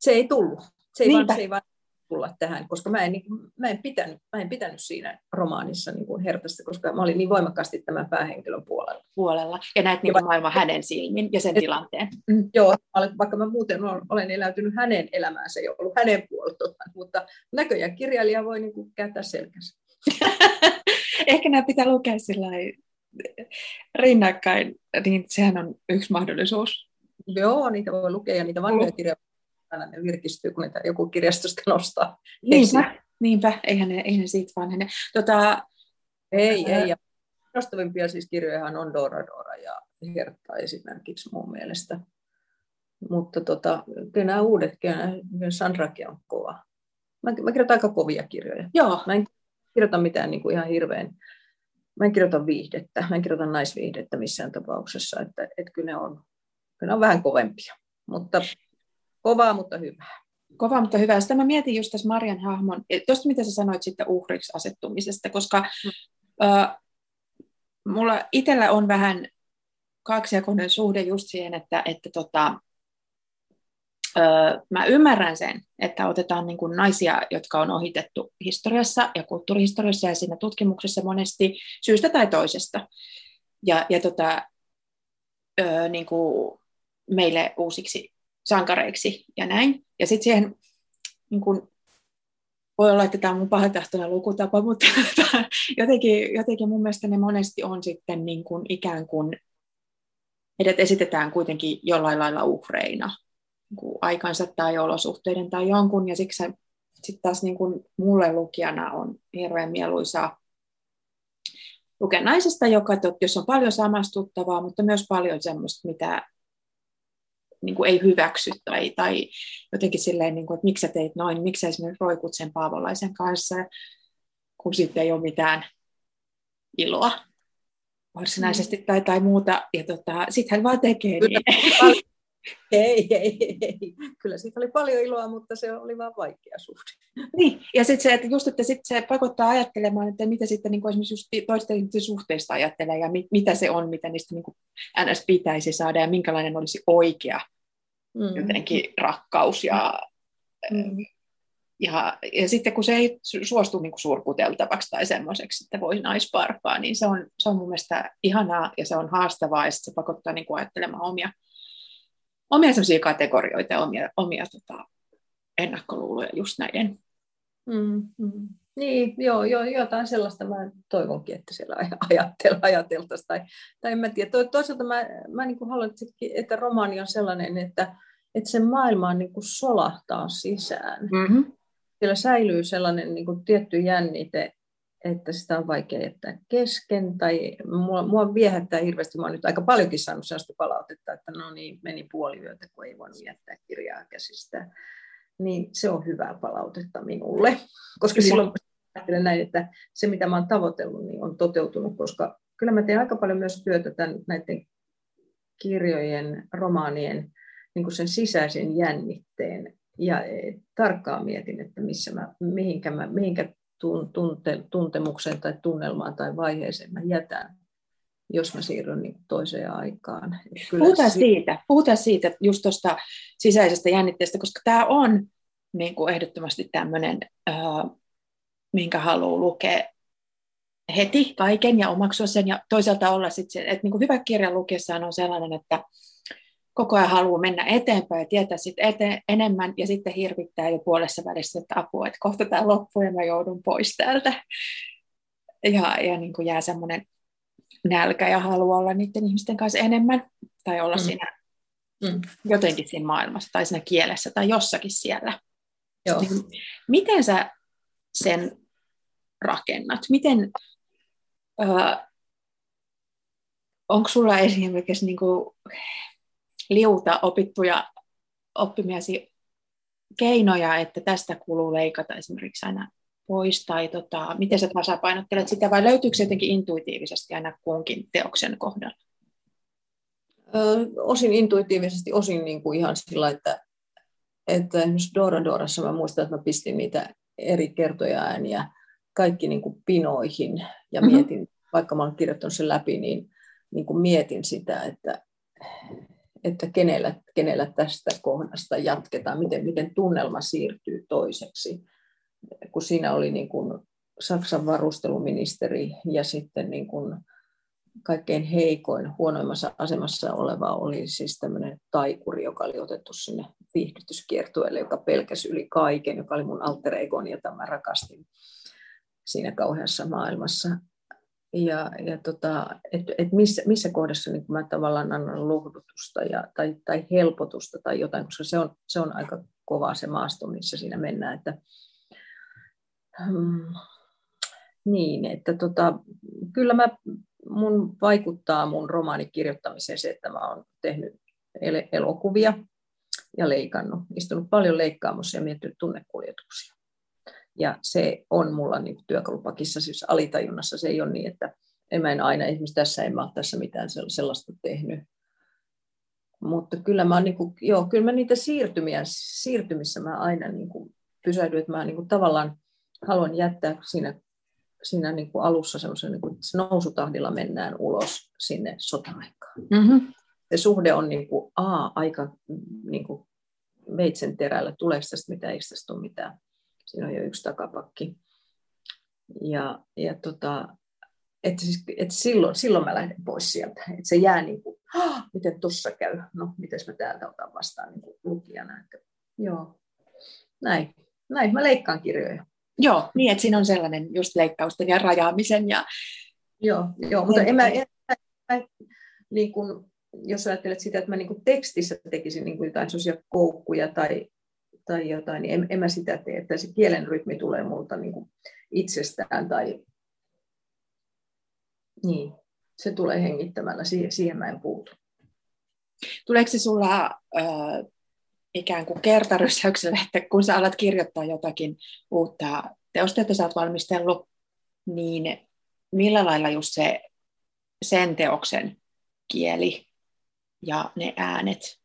se ei tullut. Se ei, vaan, se ei vaan tulla tähän, koska mä en, niin mä en, pitänyt, mä en pitänyt siinä romaanissa niin kuin hertästä, koska mä olin niin voimakkaasti tämän päähenkilön puolella. Puolella. Ja näet niin maailman hänen silmin ja sen et, tilanteen. Mm. Joo, vaikka mä muuten olen eläytynyt hänen elämäänsä, se ei ollut hänen puolelta, mutta näköjään kirjailija voi niin kuin kääntää selkänsä. [LAUGHS] Ehkä nämä pitää lukea rinnakkain, niin sehän on yksi mahdollisuus. Joo, niitä voi lukea ja niitä vanhoja kirjoja aina ne virkistyy, kun niitä joku kirjastosta nostaa. Niinpä, niinpä. eihän ne, eihän ne siitä vanhene. Tota, ei, ää... ei. Ja nostavimpia siis kirjojahan on Dora Dora ja Hertta esimerkiksi mun mielestä. Mutta tota, kyllä nämä uudetkin, Sandrakin on kova. Mä, mä kirjoitan aika kovia kirjoja. Joo. Mä en kirjoita mitään niin kuin ihan hirveän, mä en kirjoita viihdettä, mä en kirjoita naisviihdettä missään tapauksessa, että, että kyllä, ne on, kyllä ne on vähän kovempia. Mutta Kovaa, mutta hyvää. Kovaa, mutta hyvää. Sitä mä mietin just tässä Marian hahmon, tuosta mitä sä sanoit sitten uhriksi asettumisesta, koska mm. äh, mulla itsellä on vähän kaksijakoinen suhde just siihen, että, että tota, mä ymmärrän sen, että otetaan niin kuin naisia, jotka on ohitettu historiassa ja kulttuurihistoriassa ja siinä tutkimuksessa monesti syystä tai toisesta. Ja, ja tota, niin kuin meille uusiksi sankareiksi ja näin. Ja sitten siihen, niin kun, voi olla, että tämä on mun pahantahtoinen lukutapa, [LAUGHS] mutta jotenkin, jotenkin mun mielestä ne monesti on sitten niin kuin ikään kuin, heidät esitetään kuitenkin jollain lailla uhreina niin aikansa tai olosuhteiden tai jonkun, ja siksi sitten taas niin kuin mulle lukijana on hirveän mieluisaa lukea naisesta, joka, jos on paljon samastuttavaa, mutta myös paljon semmoista, mitä niin kuin ei hyväksy tai, tai jotenkin silleen, niin kuin, että miksi sä teit noin, miksi sä esimerkiksi roikut sen Paavolaisen kanssa, kun sitten ei ole mitään iloa varsinaisesti mm. tai, tai muuta. Ja tota, sitten hän vaan tekee niin. [LAUGHS] Ei, ei, ei. Kyllä siitä oli paljon iloa, mutta se oli vaan vaikea suhde. Niin, ja sitten se, että just, että sit se pakottaa ajattelemaan, että mitä sitten niin kuin esimerkiksi just toisten suhteista ajattelee ja mit, mitä se on, mitä niistä niin kuin NS pitäisi saada ja minkälainen olisi oikea mm. jotenkin rakkaus ja, mm. ja, ja sitten kun se ei suostu niin kuin suurkuteltavaksi tai semmoiseksi, että voi naisparpaa, niin se on, se on mun mielestä ihanaa ja se on haastavaa ja se pakottaa niin kuin ajattelemaan omia omia sellaisia kategorioita ja omia, omia tota, ennakkoluuloja just näiden. Mm, mm. Niin, joo, joo, jotain sellaista mä toivonkin, että siellä ajateltaisiin. Tai, tai en mä tiedä. Toisaalta mä, mä niin kuin haluan, että romaani on sellainen, että, että se maailma niin kuin solahtaa sisään. Mm-hmm. Siellä säilyy sellainen niin kuin tietty jännite, että sitä on vaikea jättää kesken, tai mua, mua viehättää hirveästi, mä oon nyt aika paljonkin saanut sellaista palautetta, että no niin, meni puoli yötä, kun ei voinut jättää kirjaa käsistä. Niin se on hyvää palautetta minulle, koska silloin ajattelen näin, että se mitä mä oon tavoitellut, niin on toteutunut, koska kyllä mä teen aika paljon myös työtä tämän, näiden kirjojen, romaanien, niin kuin sen sisäisen jännitteen. Ja e, tarkkaan mietin, että missä mä, mihinkä, mä, mihinkä tunte, tuntemukseen tai tunnelmaan tai vaiheeseen mä jätän, jos mä siirryn niin toiseen aikaan. Kyllä puhutaan, siitä, puhutaan siitä just tuosta sisäisestä jännitteestä, koska tämä on niin kuin ehdottomasti tämmöinen, äh, minkä haluaa lukea heti kaiken ja omaksua sen, ja toisaalta olla sitten, että niin kuin hyvä kirja lukiessaan on sellainen, että koko ajan haluaa mennä eteenpäin ja tietää sit ete- enemmän ja sitten hirvittää jo puolessa välissä, että apua, että kohta tämä loppuu ja mä joudun pois täältä. Ja, ja niin kuin jää semmoinen nälkä ja halu olla niiden ihmisten kanssa enemmän tai olla mm. siinä mm. jotenkin siinä maailmassa tai siinä kielessä tai jossakin siellä. Joo. Niin, miten sä sen rakennat? Miten, äh, onko sulla esimerkiksi niin kuin, liuta opittuja oppimiasi keinoja, että tästä kuluu leikata esimerkiksi aina pois, tai tota, miten sä tasapainottelet sitä, vai löytyykö se jotenkin intuitiivisesti aina kunkin teoksen kohdalla? Ö, osin intuitiivisesti, osin niin kuin ihan sillä, että, että esimerkiksi Dora Dorassa mä muistan, että mä pistin niitä eri kertoja ääniä kaikki niin kuin pinoihin ja mm-hmm. mietin vaikka mä olen kirjoittanut sen läpi, niin, niin kuin mietin sitä, että, että kenellä, kenellä tästä kohdasta jatketaan, miten, miten tunnelma siirtyy toiseksi. Kun siinä oli niin kuin Saksan varusteluministeri ja sitten niin kuin kaikkein heikoin, huonoimmassa asemassa oleva oli siis tämmöinen taikuri, joka oli otettu sinne viihdytyskiertueelle, joka pelkäsi yli kaiken, joka oli mun alter egoni, jota mä rakastin siinä kauheassa maailmassa. Ja, ja tota, et, et missä, missä kohdassa niin mä tavallaan annan lohdutusta ja, tai, tai helpotusta tai jotain, koska se on, se on aika kova se maasto, missä siinä mennään. Että, hmm, niin, että tota, kyllä mä, mun vaikuttaa mun romaanin kirjoittamiseen se, että mä oon tehnyt el- elokuvia ja leikannut, istunut paljon leikkaamossa ja miettinyt tunnekuljetuksia. Ja se on mulla niin työkalupakissa, siis alitajunnassa se ei ole niin, että en mä en aina, esimerkiksi tässä en mä ole tässä mitään sellaista tehnyt. Mutta kyllä mä, niin kuin, joo, kyllä mä niitä siirtymiä, siirtymissä mä aina niin kuin pysähdyn, että mä niin kuin tavallaan haluan jättää siinä, siinä niin kuin alussa semmoisen, niin kuin, että nousutahdilla mennään ulos sinne sota-aikaan. Mm-hmm. Se suhde on niin kuin, a, aika niin kuin veitsen terällä, tuleeko tästä mitään, eikö tästä ole mitään siinä on jo yksi takapakki. Ja, ja tota, että, siis, että silloin, silloin mä lähden pois sieltä. Että se jää niin kuin, miten tuossa käy, no miten mä täältä otan vastaan niin kuin lukijana. Että, joo, näin. näin. Mä leikkaan kirjoja. Joo, niin että siinä on sellainen just leikkausten ja rajaamisen. Ja... Joo, joo mutta en mä, en, en, niin kuin, jos ajattelet sitä, että mä niin kuin tekstissä tekisin niin kuin jotain sellaisia koukkuja tai tai jotain, niin en, en mä sitä tee, että se kielen rytmi tulee multa niin kuin itsestään tai niin, se tulee hengittämällä, siihen, siihen mä en puutu. Tuleeko se sulla äh, ikään kuin kertarysäyksellä, että kun sä alat kirjoittaa jotakin uutta teosta, että sä oot valmistellut, niin millä lailla just se sen teoksen kieli ja ne äänet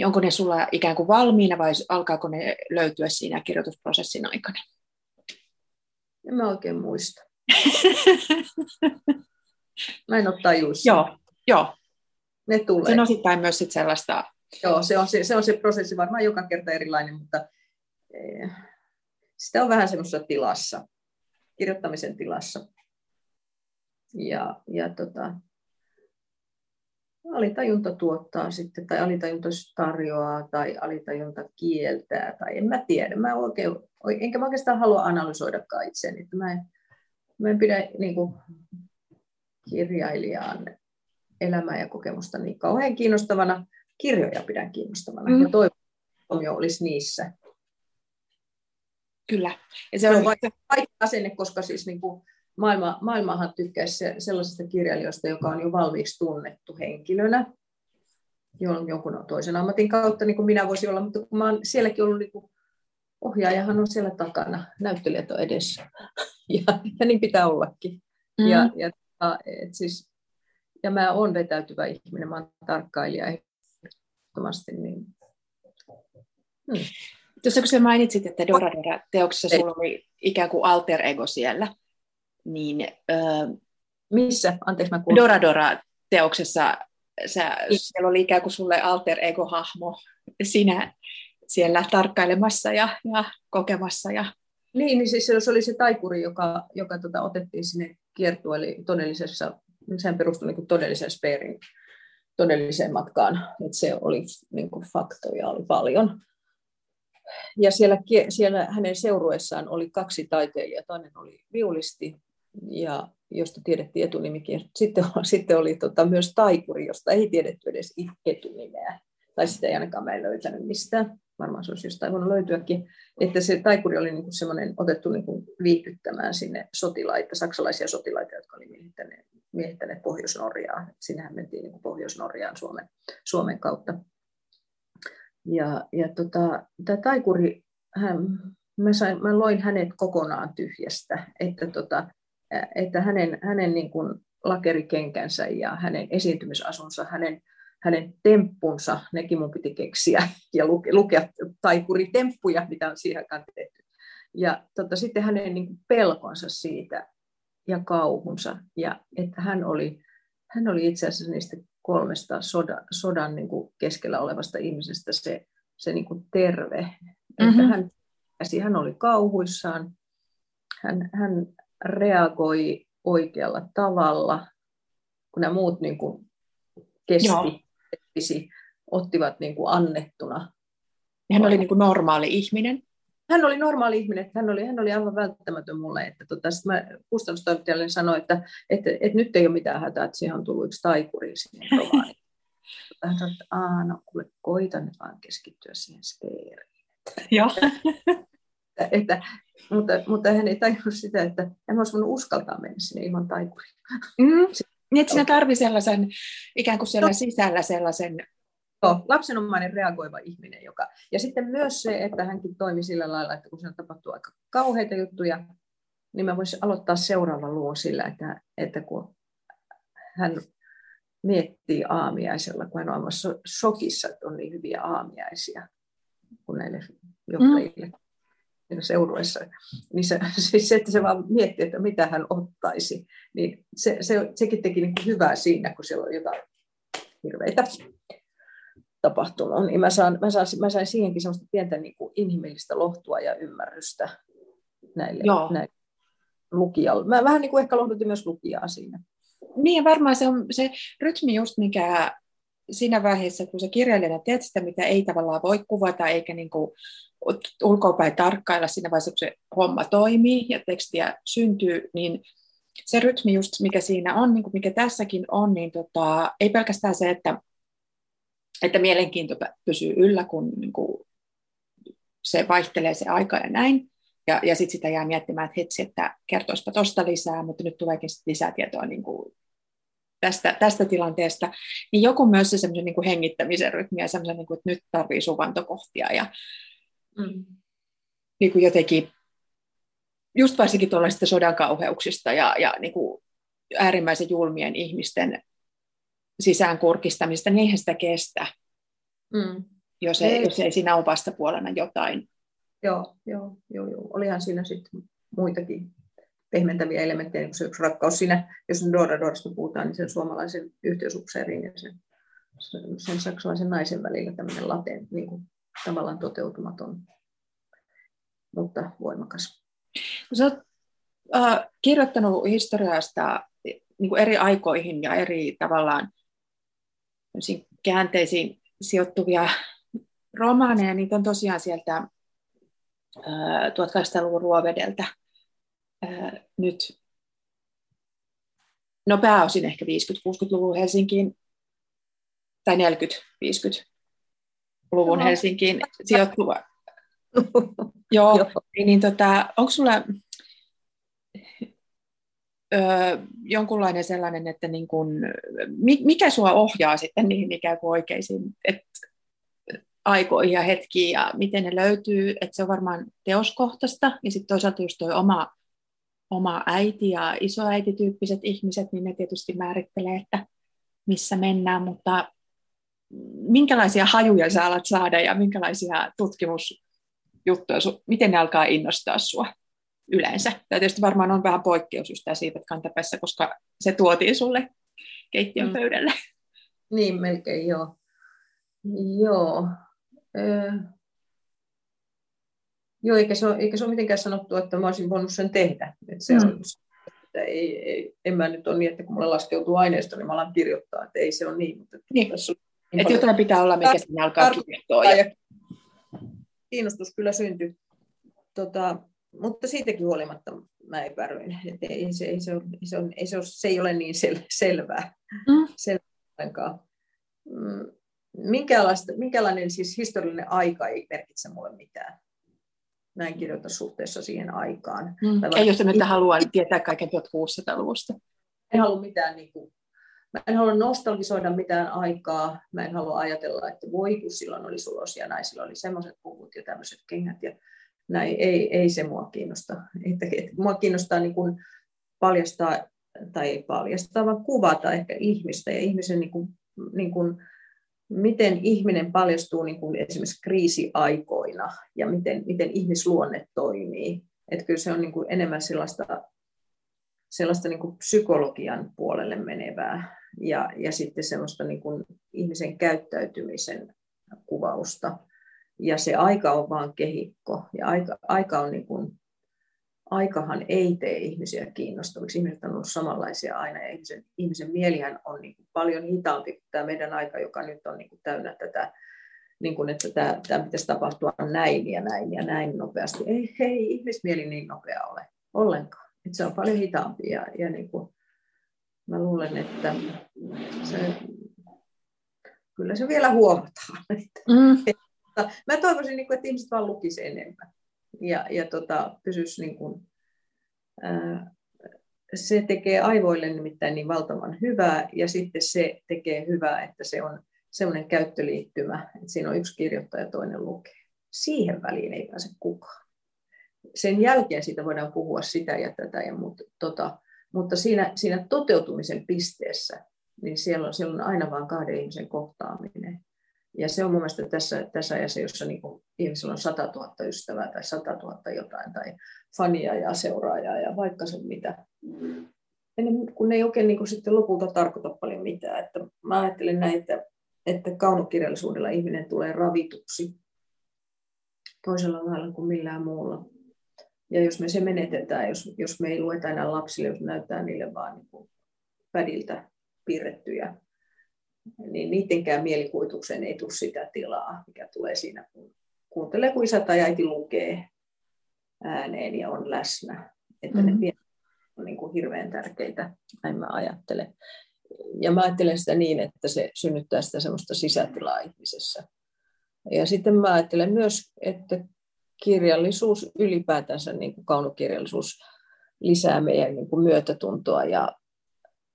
niin onko ne sulla ikään kuin valmiina vai alkaako ne löytyä siinä kirjoitusprosessin aikana? En mä oikein muista. [LAUGHS] mä en ole tajuissa. Joo, joo. Ne tulee. Se on osittain myös sit sellaista... Joo, se on se, se on se prosessi varmaan joka kerta erilainen, mutta eh, sitä on vähän semmoisessa tilassa, kirjoittamisen tilassa. Ja, ja tota, alitajunta tuottaa sitten, tai alitajunta tarjoaa, tai alitajunta kieltää, tai en mä tiedä. Mä oikein, enkä mä oikeastaan halua analysoidakaan itseäni. Että mä, en, mä en pidä niin kuin, kirjailijaan elämää ja kokemusta niin kauhean kiinnostavana. Kirjoja pidän kiinnostavana, mm. ja toivon, olisi niissä. Kyllä. Ja se, se on, on vaikka asenne, koska siis niin kuin, maailma, maailmahan tykkäisi sellaisesta kirjailijoista, joka on jo valmiiksi tunnettu henkilönä, jonkun toisen ammatin kautta, niin kuin minä voisin olla, mutta kun mä olen sielläkin ollut, niin kuin, ohjaajahan on siellä takana, näyttelijät on edessä, [LAUGHS] ja, ja niin pitää ollakin. Mm. Ja, ja, et siis, ja mä olen vetäytyvä ihminen, mä olen tarkkailija ehdottomasti, niin hmm. Tuossa kun sä mainitsit, että Dora Dora teoksessa sulla oli ikään kuin alter ego siellä, niin... Äh, Missä? Anteeksi, mä kuulun. Dora Dora teoksessa sä, siellä oli ikään kuin sulle alter ego-hahmo, sinä siellä tarkkailemassa ja, ja kokemassa. Ja... Niin, niin siis se oli se taikuri, joka, joka tota, otettiin sinne kiertueelle todellisessa, sehän perustui niin todellisen speerin todelliseen matkaan, että se oli niin kuin faktoja oli paljon. Ja siellä, siellä hänen seurueessaan oli kaksi taiteilijaa, toinen oli viulisti ja josta tiedettiin etunimikin. Sitten, [LAUGHS] sitten oli tota, myös taikuri, josta ei tiedetty edes etunimeä. Tai sitä ei ainakaan mä en löytänyt mistään. Varmaan se olisi jostain voinut löytyäkin. Että se taikuri oli niin semmoinen otettu niin kuin viihdyttämään sinne sotilaita, saksalaisia sotilaita, jotka oli miehittäneet, miehittäneet Pohjois-Norjaa. Sinähän mentiin niin kuin Pohjois-Norjaan Suomen, Suomen kautta. Ja, ja tota, tämä taikuri, hän, mä, sain, mä loin hänet kokonaan tyhjästä, että tota, että hänen, hänen niin kuin lakerikenkänsä ja hänen esiintymisasunsa, hänen, hänen temppunsa, nekin mun piti keksiä ja luke, lukea taikuritemppuja, mitä on siihen aikaan tehty. Ja tota, sitten hänen niin kuin pelkonsa siitä ja kauhunsa. Ja että hän oli, hän oli itse asiassa niistä kolmesta sodan, sodan niin kuin keskellä olevasta ihmisestä se, se niin kuin terve. Mm-hmm. Että hän, hän oli kauhuissaan, hän, hän reagoi oikealla tavalla, kun nämä muut niin kuin kesti, kesti, ottivat niin kuin annettuna. Ja hän oli niin kuin normaali ihminen. Hän oli normaali ihminen, hän oli, hän oli aivan välttämätön mulle. Että tota, mä kustannustoimittajalle sanoin, että, että, että, nyt ei ole mitään hätää, että siihen on tullut yksi taikuri siihen romaaniin. hän [LAUGHS] sanoi, että Aa, no kuule, koita nyt vaan keskittyä siihen speeriin. Joo. että, että, mutta, mutta hän ei tajunnut sitä, että hän olisi voinut uskaltaa mennä sinne ilman taikuria. Mm. [LAUGHS] Niin, että sinä tarvii sellaisen, ikään kuin siellä no. sisällä sellaisen... Joo, lapsenomainen reagoiva ihminen. Joka, ja sitten myös se, että hänkin toimi sillä lailla, että kun siinä tapahtuu aika kauheita juttuja, niin mä voisin aloittaa seuraavan luun sillä, että, että kun hän miettii aamiaisella, kun hän on aivan shokissa, että on niin hyviä aamiaisia kuin näille johtajille. Mm seurueessa, niin se, [LAUGHS] siis se, että se vaan miettii, että mitä hän ottaisi, niin se, se, sekin teki niin hyvää siinä, kun siellä on jotain hirveitä tapahtunut. Niin mä, saan, mä, saan, mä sain siihenkin semmoista pientä niin kuin inhimillistä lohtua ja ymmärrystä näille, näille lukijalle. Mä vähän niin kuin ehkä lohdutin myös lukijaa siinä. Niin ja varmaan se on se rytmi just, mikä siinä vaiheessa, kun se kirjailijana teet sitä, mitä ei tavallaan voi kuvata eikä niin kuin ulkopäin tarkkailla siinä vaiheessa, kun se homma toimii ja tekstiä syntyy, niin se rytmi just, mikä siinä on, niin kuin mikä tässäkin on, niin tota, ei pelkästään se, että, että mielenkiinto pysyy yllä, kun niin kuin se vaihtelee se aika ja näin, ja, ja sitten sitä jää miettimään, että hetsi, että kertoispa tuosta lisää, mutta nyt tuleekin lisätietoa niin kuin tästä, tästä tilanteesta, niin joku myös se semmoisen niin hengittämisen rytmi ja semmoisen, niin kuin, että nyt tarvii suvantokohtia ja mm. niin kuin jotenkin, just varsinkin tuollaisista sodan kauheuksista ja, ja niin kuin äärimmäisen julmien ihmisten sisään kurkistamista, niin eihän sitä kestä, mm. jos, ei, ei. jos ei siinä ole vastapuolena jotain. Joo, joo, joo, joo. olihan siinä sitten muitakin pehmentäviä elementtejä, niin se rakkaus siinä, jos Dora Dorasta puhutaan, niin sen suomalaisen yhteysupseerin ja sen, sen saksalaisen naisen välillä tämmöinen laten, niin kuin tavallaan toteutumaton, mutta voimakas. Kun sä oot äh, kirjoittanut historiasta niin kuin eri aikoihin ja eri tavallaan käänteisiin sijoittuvia romaaneja, niitä on tosiaan sieltä äh, 1800-luvun ruovedeltä äh, nyt, no pääosin ehkä 50-60-luvun Helsinkiin, tai 40-50 luvun no. Helsinkiin sijoittuva. [LAUGHS] Joo, Joo. Niin, niin tota, onko sulla ö, jonkunlainen sellainen, että niin kun, mikä sua ohjaa sitten niihin ikään kuin oikeisiin et, aikoihin ja hetkiin ja miten ne löytyy, että se on varmaan teoskohtaista ja sitten toisaalta just toi oma, oma äiti ja isoäitityyppiset ihmiset, niin ne tietysti määrittelee, että missä mennään, mutta minkälaisia hajuja sä alat saada ja minkälaisia tutkimusjuttuja, miten ne alkaa innostaa sua yleensä? Tämä tietysti varmaan on vähän poikkeus just siitä kantapäissä, koska se tuotiin sulle keittiön mm. pöydälle. Niin, melkein joo. Joo. Öö. Joo, eikä se, ole, eikä se ole mitenkään sanottu, että mä olisin voinut sen tehdä. Että se mm. on, että ei, ei, en mä nyt ole niin, että kun mulle laskeutuu aineisto, niin mä alan kirjoittaa, että ei se ole niin. Mutta niin. Tässä niin että jotain pitää olla, mikä sinne alkaa kirjoittaa. Ja... Kiinnostus kyllä syntyi. Tota, mutta siitäkin huolimatta mä epäröin. Että ei, se, ei, se, ole, se, on, ei, se, ole, se ei ole niin sel, selvää. Mm. selvää mm, minkälainen siis historiallinen aika ei merkitse mulle mitään. Mä en kirjoita suhteessa siihen aikaan. Mm. Ei, jos nyt haluaa tietää kaiken 1600-luvusta. En halua mitään niin kuin, Mä en halua nostalgisoida mitään aikaa. Mä en halua ajatella, että voi, kun silloin oli sulos ja naisilla oli semmoiset puvut ja tämmöiset kengät. Ja näin. Ei, ei se mua kiinnosta. Että, että mua kiinnostaa niin kuin paljastaa, tai ei paljastaa, vaan kuvata ehkä ihmistä ja ihmisen niin kuin, niin kuin, miten ihminen paljastuu niin kuin esimerkiksi kriisiaikoina ja miten, miten ihmisluonne toimii. Että kyllä se on niin kuin enemmän sellaista sellaista niin kuin psykologian puolelle menevää ja, ja sitten sellaista niin kuin ihmisen käyttäytymisen kuvausta. Ja se aika on vaan kehikko ja aika, aika on niin kuin, aikahan ei tee ihmisiä kiinnostaviksi. Ihmiset on ollut samanlaisia aina ja ihmisen, ihmisen mielihän on niin kuin paljon hitaampi kuin tämä meidän aika, joka nyt on niin kuin täynnä tätä, niin kuin, että tämä, tämä pitäisi tapahtua näin ja näin ja näin nopeasti. Ei, ei ihmismieli niin nopea ole ollenkaan. Että se on paljon hitaampi ja, ja niin kuin, mä luulen, että se, kyllä se vielä huomataan. [LAUGHS] Mm. Mä toivoisin, niin että ihmiset vaan lukisivat enemmän ja, ja tota, pysyisi niin kuin, ää, se tekee aivoille nimittäin niin valtavan hyvää ja sitten se tekee hyvää, että se on semmoinen käyttöliittymä, että siinä on yksi kirjoittaja ja toinen lukee. Siihen väliin ei pääse kukaan. Sen jälkeen siitä voidaan puhua sitä ja tätä, ja mut, tota, mutta siinä, siinä toteutumisen pisteessä, niin siellä on, siellä on aina vain kahden ihmisen kohtaaminen. Ja se on mun mielestä tässä, tässä ajassa, jossa niin kuin ihmisillä on 100 000 ystävää tai 100 000 jotain tai fania ja seuraajaa ja vaikka se mitä. Ne, kun ne ei oikein niin kuin sitten lopulta tarkoita paljon mitään. Että mä ajattelen näin, että, että kaunokirjallisuudella ihminen tulee ravituksi toisella lailla kuin millään muulla. Ja jos me se menetetään, jos, jos me ei lueta enää lapsille, jos näyttää niille vaan niin kuin pädiltä piirrettyjä niin niidenkään mielikuvitukseen ei tule sitä tilaa, mikä tulee siinä, kun kuuntelee, kun isä tai äiti lukee ääneen ja on läsnä. Että mm-hmm. ne on niin kuin hirveän tärkeitä, näin mä ajattelen. Ja mä ajattelen sitä niin, että se synnyttää sitä semmoista sisätilaa ihmisessä. Ja sitten mä ajattelen myös, että kirjallisuus ylipäätänsä, niin kuin kaunokirjallisuus, lisää meidän niin kuin myötätuntoa ja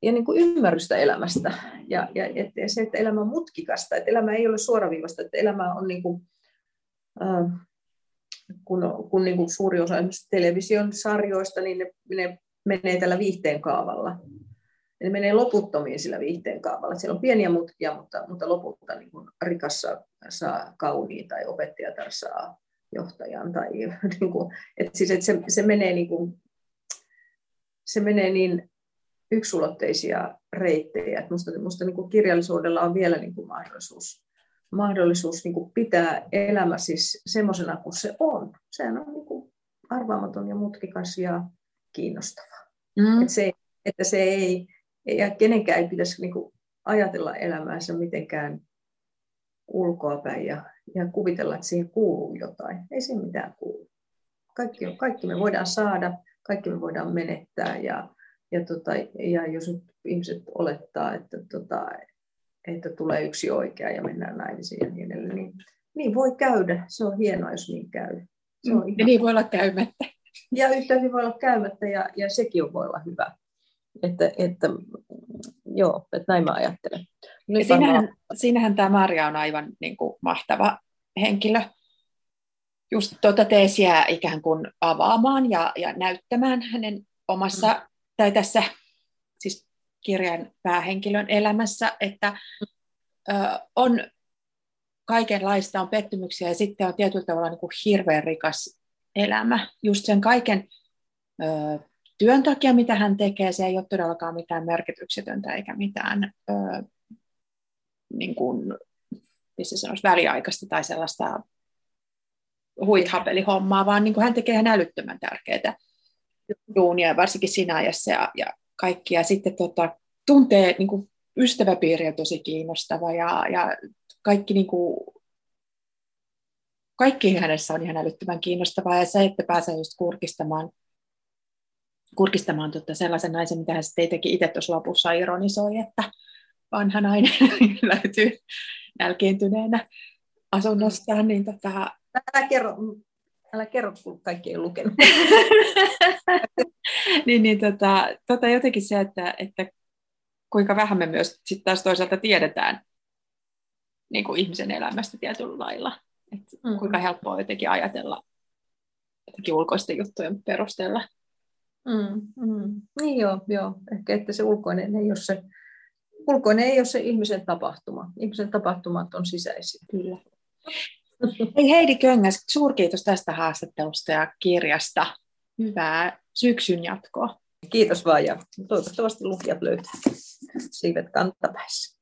ja niin kuin ymmärrystä elämästä. Ja, ja, ja se, että elämä on mutkikasta, että elämä ei ole suoraviivasta, että elämä on niin kuin, äh, kun, kun niin kuin suuri osa television sarjoista, niin ne, ne menee tällä viihteen kaavalla. Ne menee loputtomiin sillä viihteen kaavalla. Siellä on pieniä mutkia, mutta, mutta lopulta niin kuin rikas saa, saa kauniin tai opettajatar saa johtajan. Tai, [LAUGHS] niin kuin, että siis, että se, se, menee niin kuin, se menee niin yksulotteisia reittejä. Että musta, musta niin kuin kirjallisuudella on vielä niin kuin mahdollisuus, mahdollisuus niin kuin pitää elämä siis semmoisena kuin se on. Sehän on niin kuin arvaamaton ja mutkikas ja kiinnostava. Mm. Että, se, että se ei, ja kenenkään ei pitäisi niin kuin ajatella elämäänsä mitenkään ulkoapäin ja, ja kuvitella, että siihen kuuluu jotain. Ei siihen mitään kuulu. Kaikki, kaikki me voidaan saada, kaikki me voidaan menettää ja, ja, tota, ja jos nyt ihmiset olettaa, että, tota, että tulee yksi oikea ja mennään naimisiin ja niin edelleen, niin, niin voi käydä. Se on hienoa, jos niin käy. Se on ihan... Ja niin voi olla käymättä. Ja yhtä hyvin voi olla käymättä ja, ja sekin voi olla hyvä. Että, että, joo, että näin mä ajattelen. Nyt siinähän, siinähän tämä Maria on aivan niin kuin, mahtava henkilö. Just tuota teesiä ikään kuin avaamaan ja, ja näyttämään hänen omassa mm tai tässä siis kirjan päähenkilön elämässä, että ö, on kaikenlaista, on pettymyksiä ja sitten on tietyllä tavalla niin kuin hirveän rikas elämä. Just sen kaiken ö, työn takia, mitä hän tekee, se ei ole todellakaan mitään merkityksetöntä eikä mitään ö, niin kuin, missä sanoisi, väliaikaista tai sellaista huithapelihommaa, vaan niin kuin hän tekee ihan älyttömän tärkeää duunia, varsinkin siinä ajassa ja, ja kaikki. Ja sitten tota, tuntee niin kuin, ystäväpiiri on tosi kiinnostava ja, ja kaikki, niin kuin, kaikki hänessä on ihan älyttömän kiinnostavaa. Ja se, että pääsee just kurkistamaan, kurkistamaan tota sellaisen naisen, mitä hän sitten teki itse tuossa lopussa ironisoi, että vanha nainen [LAUGHS] löytyy nälkeentyneenä asunnostaan, niin tota, Älä kerro, älä kerro, kun kaikki ei lukenut. [LAUGHS] niin, niin tota, tota jotenkin se, että, että kuinka vähän me myös sit taas toisaalta tiedetään niin kuin ihmisen elämästä tietyllä lailla. Että mm. Kuinka helppoa jotenkin ajatella jotenkin ulkoisten juttujen perusteella. Mm, mm. Niin joo, joo. Ehkä että se ulkoinen ei ole se, ulkoinen ei ole se ihmisen tapahtuma. Ihmisen tapahtumat on sisäisiä. Kyllä. [LAUGHS] Hei Heidi Köngäs, suurkiitos tästä haastattelusta ja kirjasta. Hyvää syksyn jatkoa. Kiitos vaan ja toivottavasti lukijat löytää siivet kantapäissä.